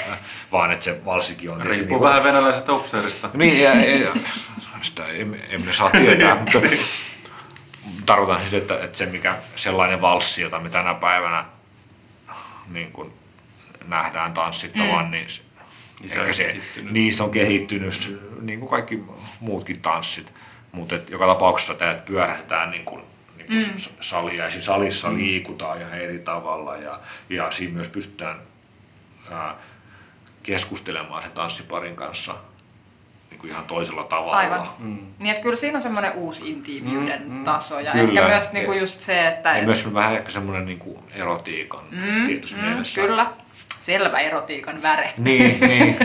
vaan että se valssikin on... Riippuu niin, vähän venäläisestä upseerista. Niin, ja, ja, sitä emme, emme saa tietää, <laughs> mutta tarkoitan siis, että, että se mikä sellainen valssi, jota me tänä päivänä niin kuin nähdään tanssittavan, mm. niin Niin se se, kehittynyt. niin se on kehittynyt, niin kuin kaikki muutkin tanssit. Mutta joka tapauksessa tämä että pyörähdetään niin kuin, niin kuin mm. salia ja siinä salissa mm. liikutaan ihan eri tavalla ja, ja siinä myös pystytään ää, keskustelemaan sen tanssiparin kanssa niin kuin ihan toisella tavalla. Aivan. Mm. Niin että kyllä siinä on semmoinen uusi intiimiyden mm, taso ja Kyllä. ehkä myös niinku just se, että... Ja myös vähän ehkä semmoinen niin kuin erotiikan mm, tietyssä mm, mielessä. Kyllä, selvä erotiikan väre. Niin, <laughs> niin.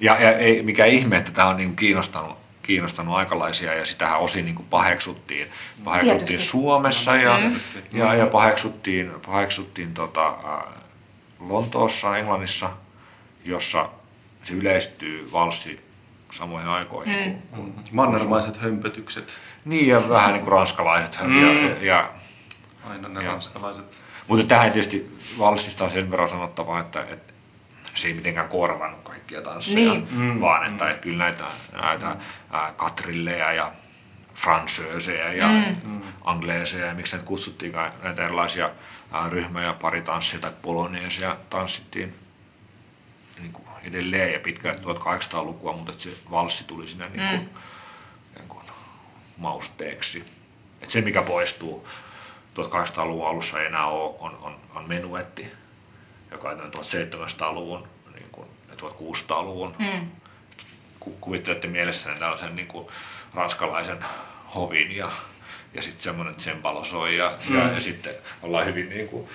Ja, ja ei mikään ihme, että tämä on niin kiinnostanut, kiinnostanut aikalaisia ja sitähän osin niin kuin paheksuttiin, paheksuttiin Tietysti. Suomessa ja, Mm. ja, ja paheksuttiin, paheksuttiin tota, ä, Lontoossa, Englannissa, jossa se yleistyy valssi samoihin aikoihin. Mm. Kuin, kuin, Mannermaiset hömpötykset. niin, ja vähän niin kuin ranskalaiset. Mm. Ja, ja, Aina ne Joo. ranskalaiset. Mutta tähän tietysti valssista on sen verran sanottava, että, että se ei mitenkään korvannut kaikkia tansseja, Niin. mm. vaan että, että kyllä näitä, näitä ää, katrilleja ja fransöösejä ja mm. angleeseja ja miksi näitä kutsuttiinkaan, näitä erilaisia ää, ryhmä- ja paritanssia tai poloneesia tanssittiin niin kuin edelleen ja pitkään 1800-lukua, mutta että se valssi tuli sinne niin kuin, ikään kuin mausteeksi. Et se, mikä poistuu 1800-luvun alussa ei enää ole, on, on, on menuetti, joka on 1700-luvun niin kuin, ja 1600-luvun. Mm. Ku, kuvittelette mielessäni tällaisen niin kuin, ranskalaisen hovin ja, ja sitten semmoinen tsempalo soi ja, mm. ja, ja sitten ollaan hyvin niin kuin,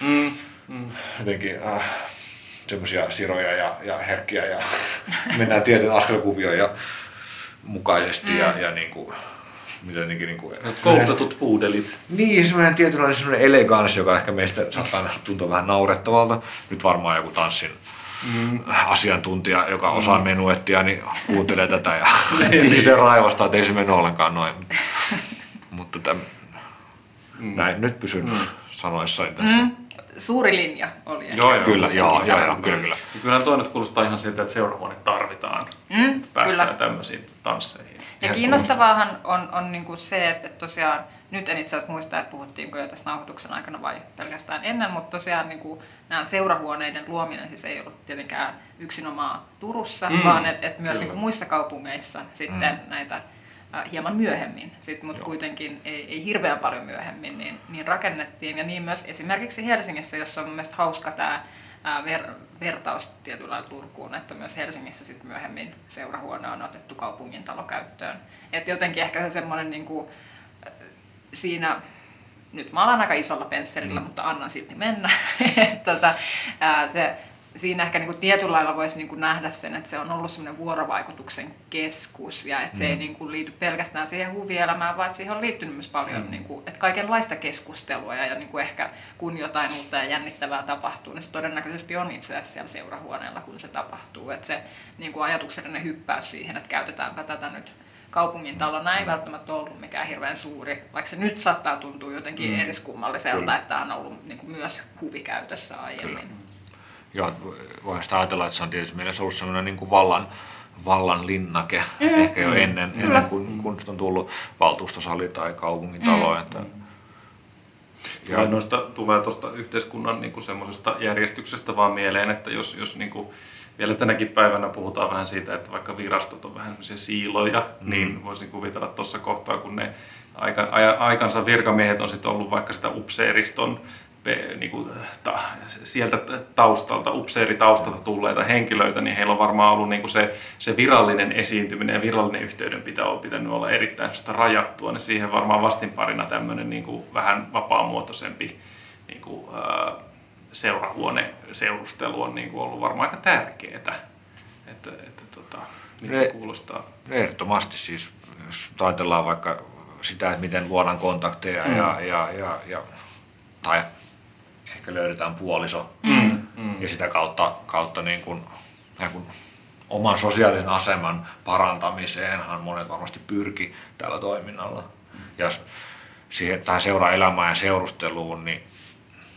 Mm. Mm. jotenkin äh, semmoisia siroja ja, ja herkkiä ja <laughs> mennään tietyn askelkuvioon ja mukaisesti mm. ja, ja niin kuin, mitenkin niin kuin, Koulutetut puudelit. niin, semmoinen tietynlainen semmoinen eleganssi, joka ehkä meistä saattaa tuntua vähän naurettavalta. Nyt varmaan joku tanssin mm. asiantuntija, joka osaa menuettia, niin kuuntelee tätä ja <laughs> <laughs> se raivostaa, että ei se mennyt ollenkaan noin. <laughs> Mutta täm, näin nyt pysyn mm. sanoissani tässä. Mm. Suuri linja oli. ehkä. Joo, joo. Kyllä, joo, joo, joo, kyllä, kyllä. Kyllähän toi nyt kuulostaa ihan siltä, että seurahuone tarvitaan. Mm, että päästään kyllä. tämmöisiin tansseihin. Ja kiinnostavaahan on, on niinku se, että, tosiaan, nyt en itse asiassa muista, että puhuttiinko jo tässä nauhoituksen aikana vai pelkästään ennen, mutta tosiaan niinku, nämä seurahuoneiden luominen siis ei ollut tietenkään yksinomaan Turussa, mm, vaan että et myös kyllä. niinku muissa kaupungeissa sitten mm. näitä äh, hieman myöhemmin, sit, mutta kuitenkin ei, ei hirveän paljon myöhemmin, niin, niin rakennettiin. Ja niin myös esimerkiksi Helsingissä, jossa on mun mielestä hauska tämä ver, vertaus tietyllä lailla Turkuun, että myös Helsingissä sit myöhemmin seurahuone on otettu kaupungin talo käyttöön. Et jotenkin ehkä se semmoinen niinku, äh, siinä, nyt mä alan aika isolla pensselillä, mm. mutta annan silti mennä. <laughs> Et tota, se, siinä ehkä niinku tietyllä lailla voisi niinku nähdä sen, että se on ollut semmoinen vuorovaikutuksen keskus ja että se ei niinku liity pelkästään siihen huvielämään, vaan että siihen on liittynyt myös paljon mm. niinku, että kaikenlaista keskustelua ja, ja niinku ehkä kun jotain uutta ja jännittävää tapahtuu, niin se todennäköisesti on itse asiassa siellä seurahuoneella, kun se tapahtuu. Että se niinku ajatuksellinen hyppäys siihen, että käytetäänpä tätä nyt kaupungin talona ei välttämättä ollut mikään hirveän suuri, vaikka se nyt saattaa tuntua jotenkin mm. eriskummalliselta, Kyllä. että tämä on ollut niinku myös huvikäytössä aiemmin. Joo, voi- voihan sitä ajatella, että se on tietysti mielessä ollut sellainen niin kuin vallan, vallan linnake, mm. ehkä jo ennen, ennen kuin, kun on tullut valtuustosali tai kaupungin talo. Mm. Että, Ja noista tulee tuosta yhteiskunnan niin semmoisesta järjestyksestä vaan mieleen, että jos, jos niin kuin vielä tänäkin päivänä puhutaan vähän siitä, että vaikka virastot on vähän siiloja, mm. niin voisin kuvitella tuossa kohtaa, kun ne aika, aja, aikansa virkamiehet on sitten ollut vaikka sitä upseeriston niin kuin, ta, sieltä taustalta, upseeritaustalta tulleita henkilöitä, niin heillä on varmaan ollut niin kuin se, se virallinen esiintyminen ja virallinen yhteydenpito on pitänyt olla erittäin rajattua, niin siihen varmaan vastinparina tämmöinen niin kuin vähän vapaamuotoisempi niin kuin, ää, seurahuone seurustelu on niin kuin ollut varmaan aika tärkeää. Että, että, tota, mitä e- kuulostaa? Ehdottomasti siis, jos ajatellaan vaikka sitä, että miten luodaan kontakteja mm. ja, ja, ja, ja, tai ehkä löydetään puoliso mm. Mm. ja sitä kautta, kautta niin kuin, niin kuin oman sosiaalisen aseman parantamiseenhan monet varmasti pyrki tällä toiminnalla. Ja siihen, tähän seura-elämään ja seurusteluun, niin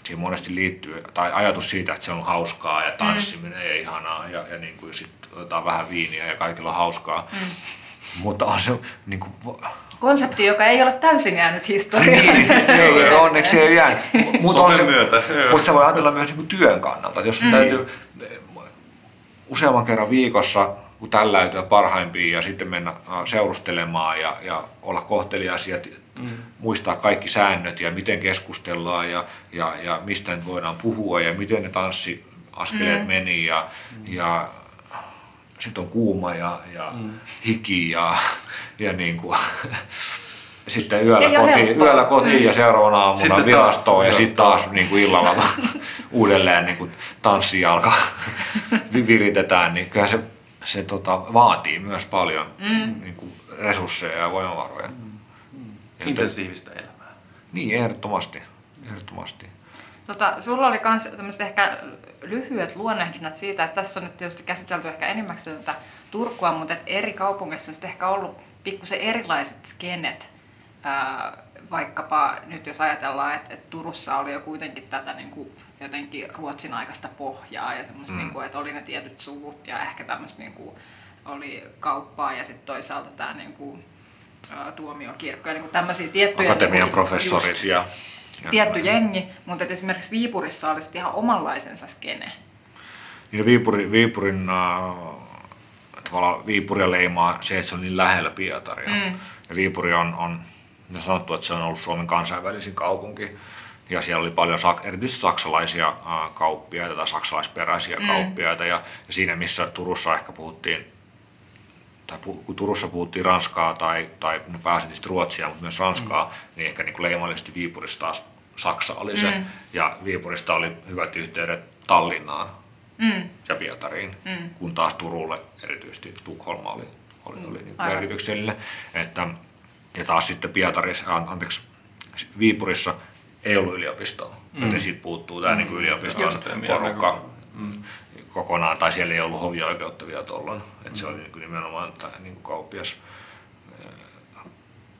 siihen monesti liittyy, tai ajatus siitä, että se on hauskaa ja tanssiminen mm. ja ihanaa ja, ja niin kuin sitten otetaan vähän viiniä ja kaikilla on hauskaa. Mm. Mutta on se niin kuin, Konsepti, joka ei ole täysin jäänyt historiaan. Niin, ei, onneksi ei jäänyt. Mutta on se, myötä. Mutta se voi ajatella myös niin työn kannalta. Jos mm. täytyy useamman kerran viikossa kun tälläytyä parhaimpiin ja sitten mennä seurustelemaan ja, ja olla kohteliaisia, mm. muistaa kaikki säännöt ja miten keskustellaan ja, ja, ja mistä nyt voidaan puhua ja miten ne tanssiaskeleet mm. meni ja, mm. ja sitten on kuuma ja, ja mm. hiki ja, ja niin kuin, <laughs> sitten yöllä kotiin, yöllä kotiin ja seuraavana aamuna sitten virastoon ja sitten taas niin kuin illalla <laughs> uudelleen niin kuin tanssi alkaa <laughs> viritetään, niin kyllä se, se tota, vaatii myös paljon mm. niin kuin resursseja ja voimavaroja. Mm. Mm. Intensiivistä elämää. Niin, ehdottomasti. ehdottomasti. Tota, sulla oli myös ehkä lyhyet luonnehdinnat siitä, että tässä on nyt tietysti käsitelty ehkä enimmäkseen tätä Turkua, mutta että eri kaupungeissa on ehkä ollut pikkusen erilaiset skenet. Ää, vaikkapa nyt jos ajatellaan, että, että Turussa oli jo kuitenkin tätä niin kuin jotenkin Ruotsin aikaista pohjaa ja semmoista, mm. niin kuin, että oli ne tietyt suvut ja ehkä tämmöistä niin kuin, oli kauppaa ja sitten toisaalta tämä niin kuin, tuomiokirkko ja niin kuin tämmöisiä tiettyjä... Akatemian niin kuin, professorit just, ja tietty jengi, mutta esimerkiksi Viipurissa olisi ihan omanlaisensa skene. Niin Viipuri, Viipurin äh, Viipuria leimaa se, että se on niin lähellä Pietaria. Mm. Ja Viipuri on, on on sanottu, että se on ollut Suomen kansainvälisin kaupunki. Ja siellä oli paljon erityisesti saksalaisia äh, kauppiaita tai saksalaisperäisiä mm. kauppiaita. Ja, ja siinä, missä Turussa ehkä puhuttiin tai kun Turussa puhuttiin ranskaa tai, tai no pääasiallisesti ruotsia, mutta myös ranskaa, mm. niin ehkä niin leimallisesti Viipurissa taas Saksa oli se. Mm. Ja Viipurista oli hyvät yhteydet Tallinnaan mm. ja Pietariin, mm. kun taas Turulle erityisesti Tukholma oli, oli, oli niin merkityksellinen. Että, ja taas sitten Pietarissa, anteeksi, Viipurissa ei ollut yliopistoa, mm. joten siitä puuttuu tämä mm. niin yliopiston porukka. Mm kokonaan, tai siellä ei ollut hovioikeutta vielä tuolloin. että se oli niin nimenomaan niin kuin kauppias,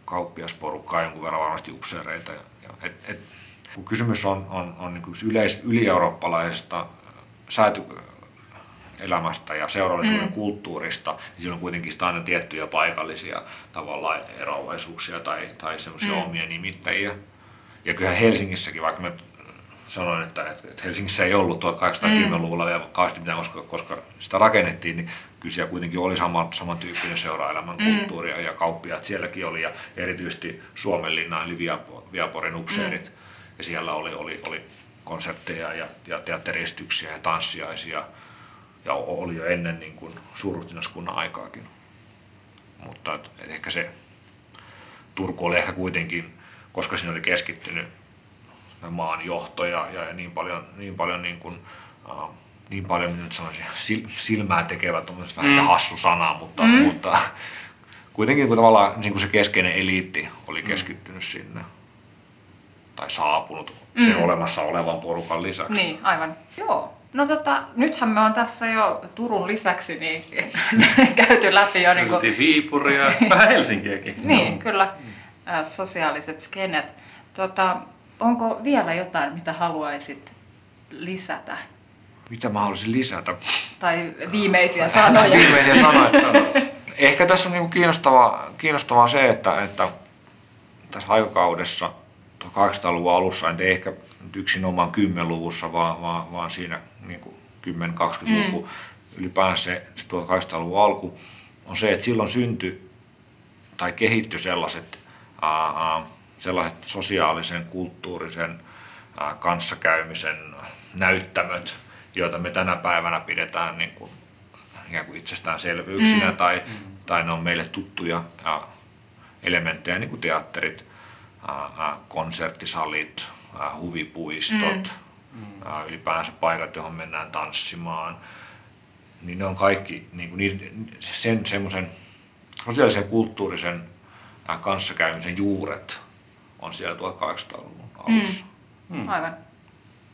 kauppiasporukkaa, jonkun verran varmasti upseereita. Ja, et, et, kun kysymys on, on, on niin yleis, ylieurooppalaisesta säätyelämästä ja seurallisuuden mm. kulttuurista, niin siinä on kuitenkin aina tiettyjä paikallisia tavallaan eroavaisuuksia tai, tai semmoisia mm. omia nimittäjiä. Ja kyllähän Helsingissäkin, vaikka me sanoin, että, että Helsingissä ei ollut 1810-luvulla vielä kauheasti mitään, koska, koska sitä rakennettiin, niin kyllä siellä kuitenkin oli saman, samantyyppinen seuraelämän mm. kulttuuri ja kauppiaat sielläkin oli ja erityisesti Suomenlinna eli Viaporin upseerit mm. ja siellä oli, oli, oli konsertteja ja, ja teatteristyksiä ja tanssiaisia ja oli jo ennen niin kuin suurruhtinaskunnan aikaakin. Mutta et, et ehkä se Turku oli ehkä kuitenkin, koska siinä oli keskittynyt maan johto ja, ja niin paljon, niin paljon niin kuin, uh, niin paljon, nyt sanoisin, silmää tekevät on vähän mm. hassu sana, mutta, mm. mutta kuitenkin kun tavallaan niin kuin se keskeinen eliitti oli keskittynyt mm. sinne tai saapunut mm. sen olemassa olevan porukan lisäksi. Niin, aivan. Joo. No tota, nythän me on tässä jo Turun lisäksi niin <laughs> käyty läpi jo... Niin kuin... Viipuria, <laughs> vähän Helsinkiäkin. niin, no. kyllä. Sosiaaliset skenet. Tota, Onko vielä jotain, mitä haluaisit lisätä? Mitä mä haluaisin lisätä? Tai viimeisiä sanoja. viimeisiä <laughs> sanoja. Ehkä tässä on niinku kiinnostavaa, kiinnostavaa se, että, että tässä aikakaudessa 1800-luvun alussa, en ehkä yksin oman 10-luvussa, vaan, vaan, vaan siinä niin 10-20-luku, mm. ylipäänsä se 1800-luvun alku, on se, että silloin syntyi tai kehittyi sellaiset ää, ää, sellaiset sosiaalisen, kulttuurisen kanssakäymisen näyttämöt, joita me tänä päivänä pidetään niin kuin, ikään kuin itsestäänselvyyksinä mm. tai, tai ne on meille tuttuja ja elementtejä, niin kuin teatterit, konserttisalit, huvipuistot, mm. ää, ylipäänsä paikat, johon mennään tanssimaan. Niin ne on kaikki niin kuin, sen semmoisen sosiaalisen ja kulttuurisen kanssakäymisen juuret on siellä 1800-luvun alussa. Mm. Aivan.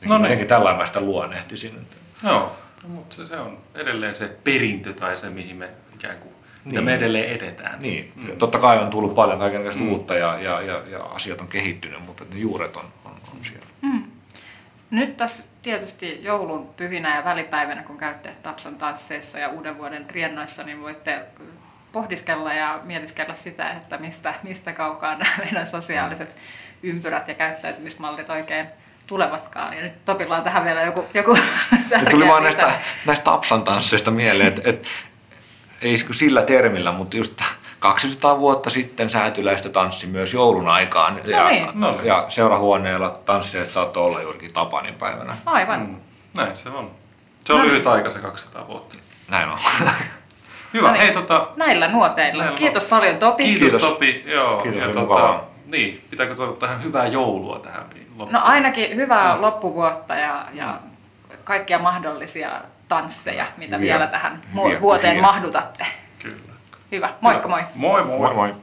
Niin No no niin. Mä sitä luonnehtisin. että- Joo, mutta se, se on edelleen se perintö tai se, mihin me ikään kuin, mitä Niin. me edelleen edetään. Niin, mm. totta kai on tullut paljon kaikenlaista mm. uutta ja, ja, ja, ja asiat on kehittynyt, mutta ne juuret on, on, on siellä. Nyt tässä tietysti joulun pyhinä ja välipäivänä, kun käytte Tapsan tansseissa ja uuden vuoden riennoissa, niin voitte pohdiskella ja mietiskellä sitä, että mistä, mistä kaukaa <laughs> nämä meidän sosiaaliset ympyrät ja käyttäytymismallit oikein tulevatkaan. Ja nyt Topilla on tähän vielä joku, joku <laughs> Ja tuli vaan näistä, näistä tapsan tansseista mieleen, että et, ei sillä termillä, mutta just 200 vuotta sitten säätyläistä tanssi myös joulun aikaan. Ja, niin. No niin. ja seurahuoneella tansseet saattoi olla juurikin Tapanin päivänä. Aivan. Mm. Näin se on. Se on No niin. lyhyt aika se 200 vuotta. Näin on. <laughs> Hyvä, No niin. hei tota, Näillä nuoteilla. Näillä Kiitos paljon Topi. kiitos, Kiitos. Topi. Joo, Kiitos, ja tota, niin, pitääkö toivottaa ihan hyvää joulua tähän loppuun? No ainakin hyvää loppuvuotta ja, ja kaikkia mahdollisia tansseja, mitä Hyviä- vielä tähän hyviä vuoteen pyhiä. mahdutatte. Kyllä. Hyvä, moikka moi! Moi moi! moi moi.